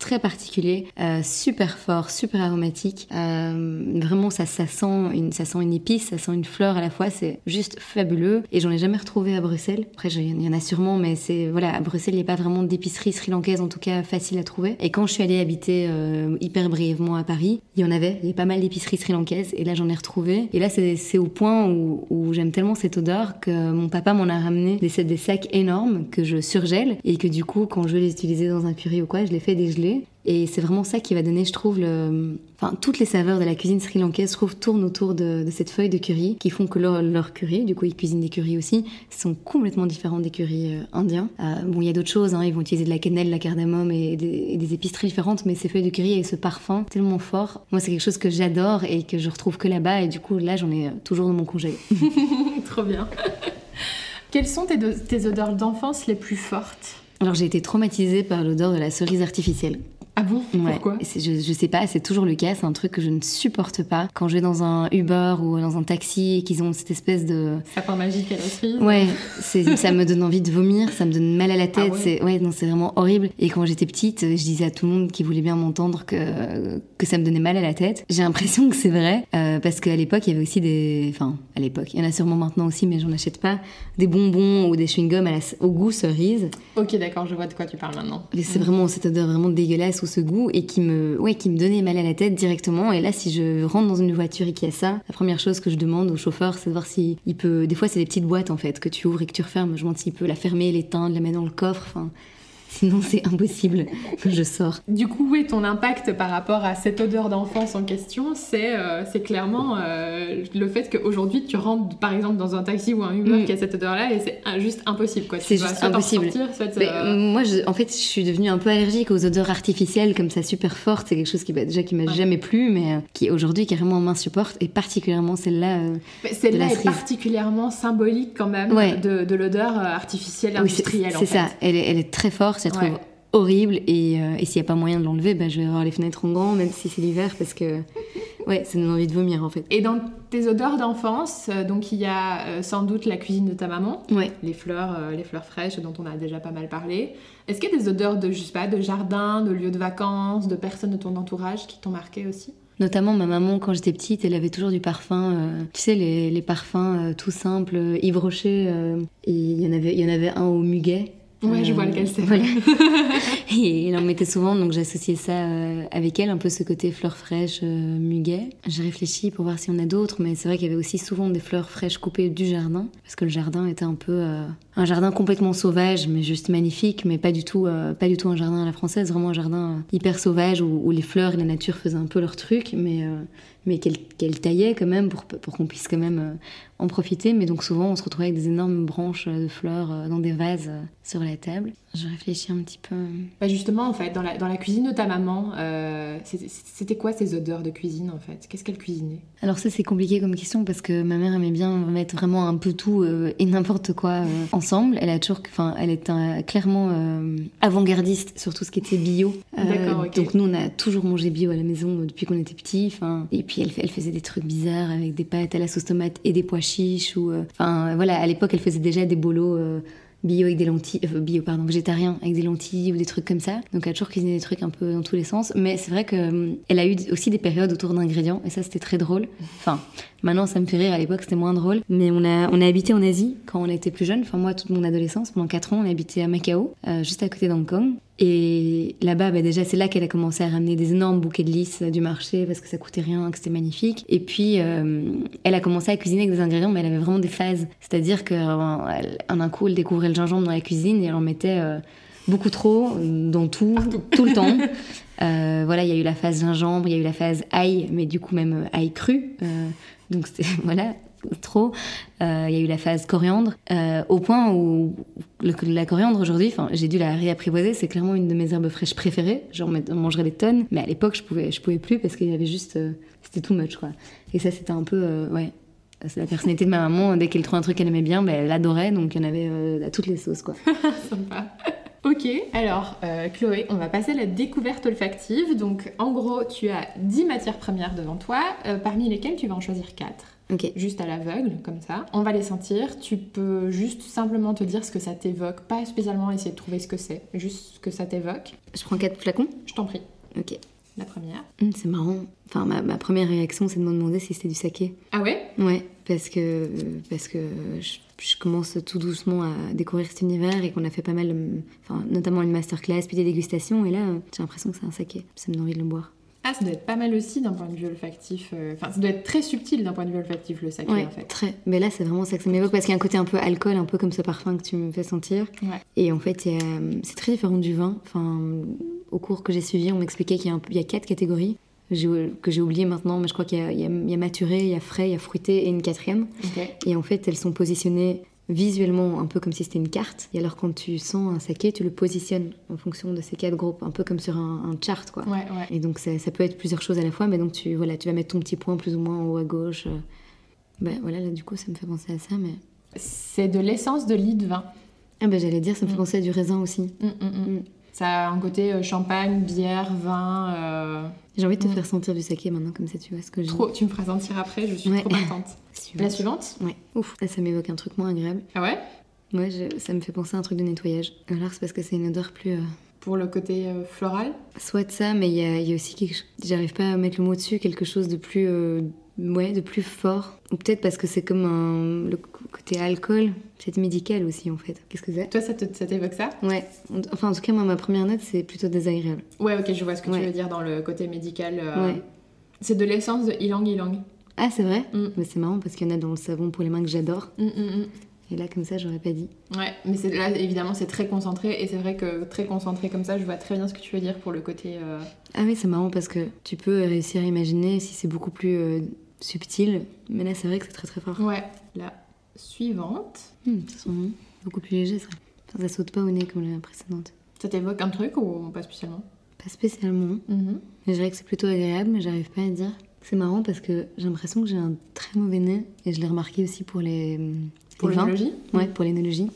très particulier, euh, super fort, super aromatique. Euh, vraiment, ça, sent une, ça sent une épice, ça sent une fleur à la fois. C'est juste fabuleux. Et j'en ai jamais retrouvé à Bruxelles. Après, il y en a sûrement, mais c'est voilà, à Bruxelles, il n'y a pas vraiment d'épicerie sri-lankaise, en tout cas facile à trouver. Et quand je suis allée habiter euh, hyper brièvement à Paris, il y en avait. Il y avait pas mal d'épiceries sri-lankaises. Et là, j'en ai retrouvé. Et là, c'est au point où, j'aime tellement cette odeur que mon papa m'en a ramené des, sacs énormes que je surgèle et que du coup, quand je veux les utiliser dans un curry ou quoi, je les fais dégeler et c'est vraiment ça qui va donner, je trouve, enfin, toutes les saveurs de la cuisine sri-lankaise, je trouve, tournent autour de, cette feuille de curry, qui font que leur, curry, du coup, ils cuisinent des currys aussi, sont complètement différents des currys euh, indiens. Euh, bon, il y a d'autres choses, hein, ils vont utiliser de la cannelle, la cardamome et des, épices très différentes, mais ces feuilles de curry avec ce parfum tellement fort, moi, c'est quelque chose que j'adore et que je retrouve que là-bas, et du coup, là, j'en ai euh, toujours dans mon congé. [LAUGHS] Trop bien. Quelles sont tes odeurs d'enfance les plus fortes? Alors j'ai été traumatisée par l'odeur de la cerise artificielle. Ah bon? Pourquoi? Je, je sais pas, c'est toujours le cas, c'est un truc que je ne supporte pas. Quand je vais dans un Uber ou dans un taxi et qu'ils ont cette espèce de... Sapin magique à la cerise Ouais, ça me donne envie de vomir, ça me donne mal à la tête, ah ouais? c'est ouais, non, c'est vraiment horrible. Et quand j'étais petite, je disais à tout le monde qui voulait bien m'entendre que, que ça me donnait mal à la tête. J'ai l'impression que c'est vrai, euh, parce qu'à l'époque, il y avait aussi des... Enfin, à l'époque, il y en a sûrement maintenant aussi, mais j'en achète pas, des bonbons ou des chewing-gums au goût cerise. Ok, d'accord, je vois de quoi tu parles maintenant. C'est vraiment cette odeur vraiment dégueulasse ce goût et qui me, ouais, qui me donnait mal à la tête directement. Et là, si je rentre dans une voiture et qu'il y a ça, la première chose que je demande au chauffeur, c'est de voir s'il il peut. Des fois, c'est des petites boîtes en fait que tu ouvres et que tu refermes. Je demande s'il peut la fermer, l'éteindre, la mettre dans le coffre. Enfin, Sinon, c'est impossible que je sors. Du coup, oui, ton impact par rapport à cette odeur d'enfance en question, c'est euh, c'est clairement euh, le fait qu'aujourd'hui, tu rentres par exemple dans un taxi ou un Uber Mm. qui a cette odeur-là et c'est juste impossible. C'est juste impossible. soit, Mais, euh, moi, je- en fait, je suis devenue un peu allergique aux odeurs artificielles comme ça, super fortes. C'est quelque chose qui, bah, déjà, qui m'a Ouais. jamais plu, mais qui aujourd'hui carrément m'insupporte, et particulièrement celle-là. celle-là est particulièrement symbolique quand même Ouais. de, de l'odeur artificielle oui, industrielle. en c'est ça. Elle est, elle est très forte, la trouve Ouais. horrible, et, euh, et s'il n'y a pas moyen de l'enlever, bah, je vais avoir les fenêtres en grand, même si c'est l'hiver, parce que [LAUGHS] ouais, ça donne envie de vomir en fait. Et dans tes odeurs d'enfance, euh, donc il y a euh, sans doute la cuisine de ta maman, Ouais. les fleurs, euh, les fleurs fraîches dont on a déjà pas mal parlé. Est-ce qu'il y a des odeurs de, je sais pas, de jardin, de lieux de vacances, de personnes de ton entourage qui t'ont marqué aussi? Notamment ma maman, quand j'étais petite, elle avait toujours du parfum. euh, tu sais, les, les parfums euh, tout simples, euh, Yves Rocher. et il y en avait, il y en avait un au muguet. Ouais, je Euh, vois lequel c'est. Voilà. [LAUGHS] et il en mettait souvent, donc j'associais ça euh, avec elle, un peu ce côté fleurs fraîches, euh, muguet. J'ai réfléchi pour voir s'il y en a d'autres, mais c'est vrai qu'il y avait aussi souvent des fleurs fraîches coupées du jardin, parce que le jardin était un peu euh, un jardin complètement sauvage, mais juste magnifique, mais pas du tout, pas du tout un jardin à la française, vraiment un jardin hyper sauvage où, les fleurs et la nature faisaient un peu leur truc, mais euh, mais qu'elle taillait quand même pour, pour qu'on puisse quand même en profiter. Mais donc souvent, on se retrouvait avec des énormes branches de fleurs dans des vases sur la table. Je réfléchis un petit peu. Bah justement, en fait, dans la, dans la cuisine de ta maman, euh, c'était- quoi ces odeurs de cuisine en fait? Qu'est-ce qu'elle cuisinait? Alors ça, c'est compliqué comme question parce que ma mère aimait bien mettre vraiment un peu tout euh, et n'importe quoi euh, ensemble. Elle a toujours, enfin, elle est un- clairement euh, avant-gardiste sur tout ce qui était bio. Euh, D'accord, ok. Donc nous, on a toujours mangé bio à la maison depuis qu'on était petits. Enfin, et puis elle, faisait des trucs bizarres avec des pâtes à la sauce tomate et des pois chiches ou, euh, enfin, voilà, à l'époque, elle faisait déjà des bolos. Euh, bio avec des lentilles, euh, bio pardon, végétarien avec des lentilles ou des trucs comme ça. Donc elle a toujours cuisiné des trucs un peu dans tous les sens. Mais c'est vrai qu'elle a eu aussi des périodes autour d'ingrédients et ça c'était très drôle. Enfin, maintenant ça me fait rire, à l'époque c'était moins drôle. Mais on a, on a habité en Asie quand on était plus jeune. Enfin moi toute mon adolescence, pendant 4 ans on a habité à Macao, euh, juste à côté d'Hong Kong. Et là-bas, bah, déjà, c'est là qu'elle a commencé à ramener des énormes bouquets de lys euh, du marché parce que ça coûtait rien, que c'était magnifique. Et puis, euh, elle a commencé à cuisiner avec des ingrédients, mais elle avait vraiment des phases. C'est-à-dire qu'en un coup, elle découvrait le gingembre dans la cuisine et elle en mettait euh, beaucoup trop euh, dans tout, tout le temps. [LAUGHS] Euh, voilà, il y a eu la phase gingembre, il y a eu la phase ail, mais du coup même euh, ail cru. Euh, donc c'était [LAUGHS] voilà trop. Euh, Il y a eu la phase coriandre, euh, au point où la coriandre aujourd'hui, j'ai dû la réapprivoiser. C'est clairement une de mes herbes fraîches préférées. J'en mangerais des tonnes, mais à l'époque je pouvais, je pouvais plus parce qu'il y avait juste, euh, c'était too much quoi. Et ça c'était un peu, euh, ouais. C'est la personnalité de ma maman. Dès qu'elle trouvait un truc qu'elle aimait bien, ben, elle l'adorait. Donc il y en avait à toutes les sauces quoi. [LAUGHS] Sympa. Ok, alors euh, Chloé, on va passer à la découverte olfactive. Donc en gros, tu as 10 matières premières devant toi, euh, parmi lesquelles tu vas en choisir 4. Ok. Juste à l'aveugle, comme ça. On va les sentir. Tu peux juste simplement te dire ce que ça t'évoque, pas spécialement essayer de trouver ce que c'est, juste ce que ça t'évoque. Je prends quatre flacons? Je t'en prie. Ok. La première. Hum, c'est marrant. Enfin, ma, ma première réaction, c'est de me demander si c'était du saké. Ah ouais? Ouais, parce que, parce que je, je commence tout doucement à découvrir cet univers et qu'on a fait pas mal, enfin, notamment une masterclass, puis des dégustations, et là, j'ai l'impression que c'est un saké. Ça me donne envie de le boire. Ah, ça doit être pas mal aussi d'un point de vue olfactif. euh, Enfin, ça doit être très subtil d'un point de vue olfactif, le saké Ouais, en fait. très. Mais là, c'est vraiment ça que ça m'évoque, parce qu'il y a un côté un peu alcool, un peu comme ce parfum que tu me fais sentir. Ouais. Et en fait, a- c'est très différent du vin. Enfin, au cours que j'ai suivi, on m'expliquait qu'il y, a y quatre catégories que j'ai oubliées maintenant, mais je crois qu'il y, a- y y maturé, il y a frais, il y a fruité et une quatrième. Et en fait, elles sont positionnées visuellement un peu comme si c'était une carte. Et alors, quand tu sens un saké, tu le positionnes en fonction de ces quatre groupes, un peu comme sur un, un chart, quoi. Ouais, ouais. Et donc, ça, ça peut être plusieurs choses à la fois, mais donc tu, voilà, tu vas mettre ton petit point plus ou moins en haut à gauche. Ben voilà, là, du coup, ça me fait penser à ça, mais. C'est de l'essence de lit de vin. Ah, ben j'allais dire, ça me fait Mm. penser à du raisin aussi. Mm. Mm. Ça a un côté euh, champagne, bière, vin. euh, J'ai envie de te Mm. faire sentir du saké maintenant, comme ça, tu vois ce que je Trop, tu me feras sentir après, je suis Ouais. trop partante. [LAUGHS] La suivante Ouais. Ouf, là, ça m'évoque un truc moins agréable. Ah ouais? Ouais, je- ça me fait penser à un truc de nettoyage. Alors, c'est parce que c'est une odeur plus. euh, Pour le côté euh, floral? Soit ça, mais il y y a aussi quelque chose. J'arrive pas à mettre le mot dessus, quelque chose de plus. Ouais, de plus fort. Ou peut-être parce que c'est comme un. Le côté alcool, c'est médical aussi, en fait. Qu'est-ce que c'est? Toi, ça te- ça t'évoque ça? Ouais. Enfin, en tout cas, moi, ma première note, c'est plutôt désagréable. Ouais, ok, je vois ce que Ouais. tu veux dire dans le côté médical. euh, Ouais. C'est de l'essence de ylang ylang. Ah, c'est vrai? Mm. Mais c'est marrant parce qu'il y en a dans le savon pour les mains que j'adore. Mm, mm. Et là, comme ça, j'aurais pas dit. Ouais, mais c'est là, évidemment, c'est très concentré. Et c'est vrai que très concentré comme ça, je vois très bien ce que tu veux dire pour le côté. euh, Ah oui, c'est marrant parce que tu peux réussir à imaginer si c'est beaucoup plus euh, subtil. Mais là, c'est vrai que c'est très très fort. Ouais, la suivante. Hmm, ça sent bon. beaucoup plus léger, ça. Enfin, ça saute pas au nez comme la précédente. Ça t'évoque un truc ou pas spécialement? Pas spécialement. Mhm. Mais je dirais que c'est plutôt agréable, mais j'arrive pas à dire. C'est marrant parce que j'ai l'impression que j'ai un très mauvais nez. Et je l'ai remarqué aussi pour les, Pour l'œnologie Ouais, pour l'énologie.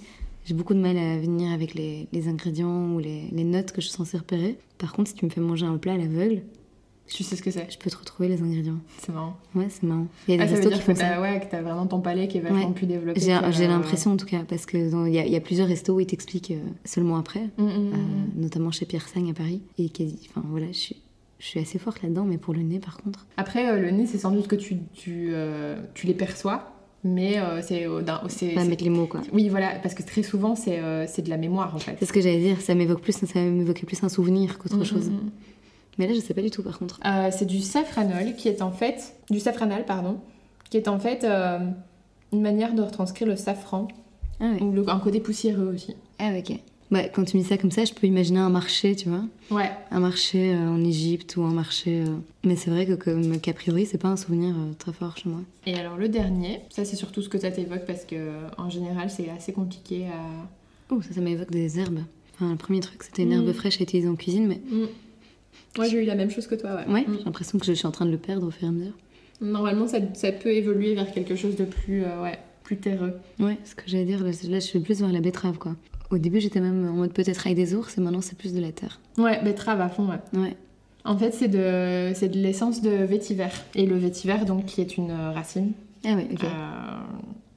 J'ai beaucoup de mal à venir avec les, les ingrédients ou les, les notes que je suis censée repérer. Par contre, si tu me fais manger un plat à l'aveugle, Tu sais ce que c'est je peux te retrouver les ingrédients. C'est marrant. Ouais, c'est marrant. Il y a Ah, des restos qui que font ça. ouais, que t'as vraiment ton palais qui est vachement Ouais. plus développé. J'ai j'ai l'impression en tout cas, parce que il y, a- il y a plusieurs restos où ils t'expliquent euh, seulement après, Mm, mm, euh, mm. notamment chez Pierre Sagne à Paris. Et quasi, enfin voilà, je suis, je suis assez forte là-dedans, mais pour le nez par contre. Après, euh, le nez, c'est sans doute que tu, tu, euh, tu les perçois, mais euh, c'est. euh, Pas mettre les mots quoi. Oui, voilà, parce que très souvent, c'est euh, de la mémoire en fait. C'est ce que j'allais dire, ça m'évoque plus, ça m'évoquait plus un souvenir qu'autre chose. Mais là, je sais pas du tout par contre. Euh, c'est du safranol qui est en fait. Du safranal, pardon. Qui est en fait euh, une manière de retranscrire le safran, Ah ouais. ou le- un côté poussiéreux aussi. Ah ok. Quand tu me dis ça comme ça, je peux imaginer un marché, tu vois. Ouais, Un marché euh, en Égypte ou un marché. euh, Mais c'est vrai que comme qu'a priori, c'est pas un souvenir euh, très fort chez moi. Et alors le dernier, ça c'est surtout ce que ça t'évoque parce que en général c'est assez compliqué à. Oh, ça, ça m'évoque des herbes. Enfin, le premier truc, c'était une Mm. herbe fraîche à utiliser en cuisine, mais Moi j'ai eu la même chose que toi, ouais. ouais, Mm. j'ai l'impression que je suis en train de le perdre au fur et à mesure. Normalement ça, ça peut évoluer vers quelque chose de plus, euh, ouais, plus terreux. Ouais, ce que j'allais dire, là, je suis plus vers la betterave, quoi. Au début, j'étais même en mode peut-être avec des ours, et maintenant, c'est plus de la terre. Ouais, betterave à fond, ouais. Ouais. En fait c'est de, c'est de l'essence de vétiver. Et le vétiver donc qui est une euh, racine. Ah ouais, ok. Euh,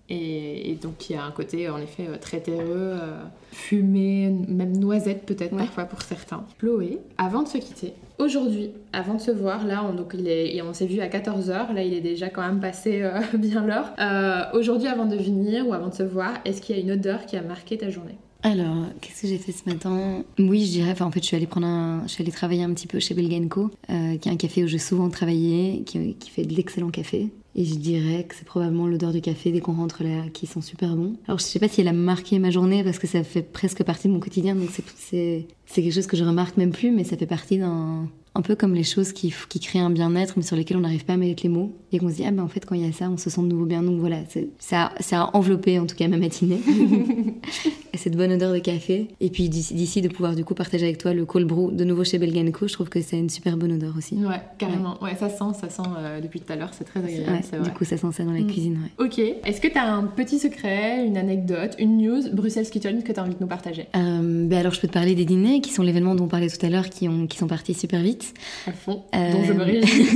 et, et donc qui a un côté en effet euh, très terreux, euh, fumé, même noisette peut-être Ouais. parfois pour certains. Chloé, avant de se quitter, aujourd'hui, avant de se voir, là on, donc il est, et on s'est vu à 14h, là il est déjà quand même passé euh, [LAUGHS] bien l'heure. Euh, aujourd'hui avant de venir ou avant de se voir, est-ce qu'il y a une odeur qui a marqué ta journée? Alors, qu'est-ce que j'ai fait ce matin? Oui, je dirais, en fait, je suis allée prendre un... Je suis allée travailler un petit peu chez Belgenco, euh, qui est un café où j'ai souvent travaillé, qui, fait de l'excellent café. Et je dirais que c'est probablement l'odeur du café dès qu'on rentre là, qui sent super bon. Alors, je sais pas si elle a marqué ma journée, parce que ça fait presque partie de mon quotidien, donc c'est- quelque chose que je remarque même plus, mais ça fait partie d'un... Un peu comme les choses qui créent un bien-être, mais sur lesquelles on n'arrive pas à mettre les mots. Et qu'on se dit, ah ben en fait, quand il y a ça, on se sent de nouveau bien. Donc voilà, ça, ça a enveloppé en tout cas ma matinée. [LAUGHS] Et cette bonne odeur de café. Et puis d'ici de pouvoir du coup partager avec toi le cold brew de nouveau chez Belganco, je trouve que c'est une super bonne odeur aussi. Ouais, carrément. Ouais, ça sent, ça sent euh, depuis tout à l'heure, c'est très agréable, Ouais, c'est vrai. du coup, ça sent ça dans la Mm. cuisine. Ouais. Ok, est-ce que tu as un petit secret, une anecdote, une news Bruxelles Kitchen que tu as envie de nous partager? Euh, ben alors, je peux te parler des dîners qui sont l'événement dont on parlait tout à l'heure, qui, ont, qui sont partis super vite. À fond, Euh, dont je me réjouis.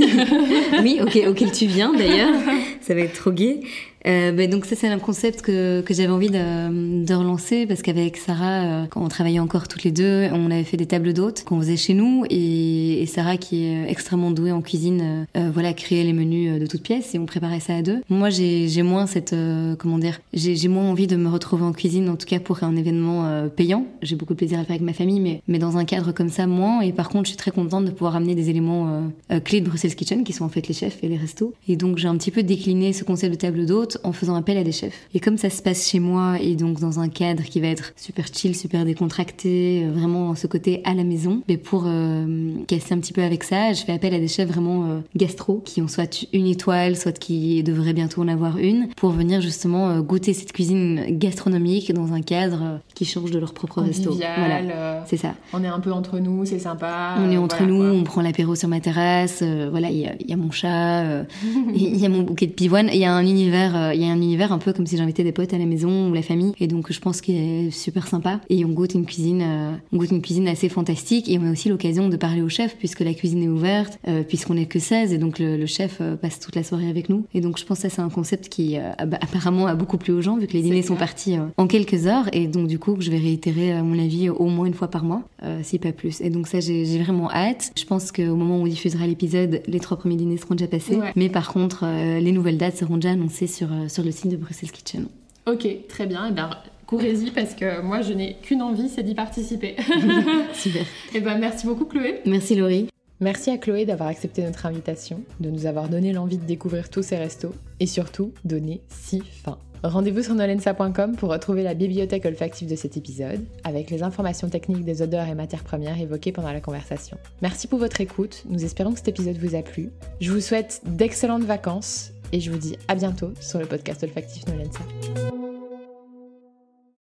[LAUGHS] oui, ok, auquel tu viens d'ailleurs. [LAUGHS] ça va être trop gai. Euh, ben donc ça c'est un concept que, que j'avais envie de, de relancer parce qu'avec Sarah, euh, quand on travaillait encore toutes les deux, on avait fait des tables d'hôtes qu'on faisait chez nous et, et Sarah qui est extrêmement douée en cuisine, euh, euh, voilà, créait les menus euh, de toutes pièces et on préparait ça à deux. Moi j'ai moins cette, euh, comment dire, j'ai moins envie de me retrouver en cuisine, en tout cas pour un événement euh, payant. J'ai beaucoup de plaisir à faire avec ma famille, mais, mais dans un cadre comme ça, moins. Et par contre, je suis très contente de pouvoir amener des éléments euh, euh, clés de Bruxelles Kitchen, qui sont en fait les chefs et les restos. Et donc, j'ai un petit peu décliné ce concept de table en faisant appel à des chefs. Et comme ça se passe chez moi, et donc dans un cadre qui va être super chill, super décontracté, euh, vraiment ce côté à la maison, mais pour euh, casser un petit peu avec ça, je fais appel à des chefs vraiment euh, gastro, qui ont soit une étoile, soit qui devraient bientôt en avoir une, pour venir justement euh, goûter cette cuisine gastronomique dans un cadre euh, qui change de leur propre resto. Voilà, c'est ça. on est un peu entre nous, c'est sympa. On est entre voilà, nous, on prend l'apéro sur ma terrasse. voilà, il y, a- y mon chat, [LAUGHS] il y a mon bouquet de pivoine. Il y a un univers, il y a un univers un peu comme si j'invitais des potes à la maison ou la famille. Et donc, je pense qu'il est super sympa. Et on goûte une cuisine, euh, on goûte une cuisine assez fantastique. Et on a aussi l'occasion de parler au chef puisque la cuisine est ouverte, euh, puisqu'on est que 16 et donc le, le chef euh, passe toute la soirée avec nous. Et donc, je pense que ça c'est un concept qui euh, apparemment a beaucoup plu aux gens vu que les dîners sont partis euh, en quelques heures. Et donc, du coup, je vais réitérer à mon avis au moins une fois par mois, euh, si pas plus. Et donc ça, j'ai vraiment hâte. Je pense qu'au moment où on diffusera l'épisode, les trois premiers dîners seront déjà passés. Ouais. Mais par contre, euh, les nouvelles dates seront déjà annoncées sur, euh, euh, sur le site de Bruxelles Kitchen. Ok, très bien. Et bien, courez-y parce que moi, je n'ai qu'une envie, c'est d'y participer. [LAUGHS] Super. Et bien, merci beaucoup, Chloé. Merci, Laurie. Merci à Chloé d'avoir accepté notre invitation, de nous avoir donné l'envie de découvrir tous ces restos et surtout donner si faim. Rendez-vous sur nolensa.com pour retrouver la bibliothèque olfactive de cet épisode, avec les informations techniques des odeurs et matières premières évoquées pendant la conversation. Merci pour votre écoute, nous espérons que cet épisode vous a plu. Je vous souhaite d'excellentes vacances et je vous dis à bientôt sur le podcast olfactif Nolensa.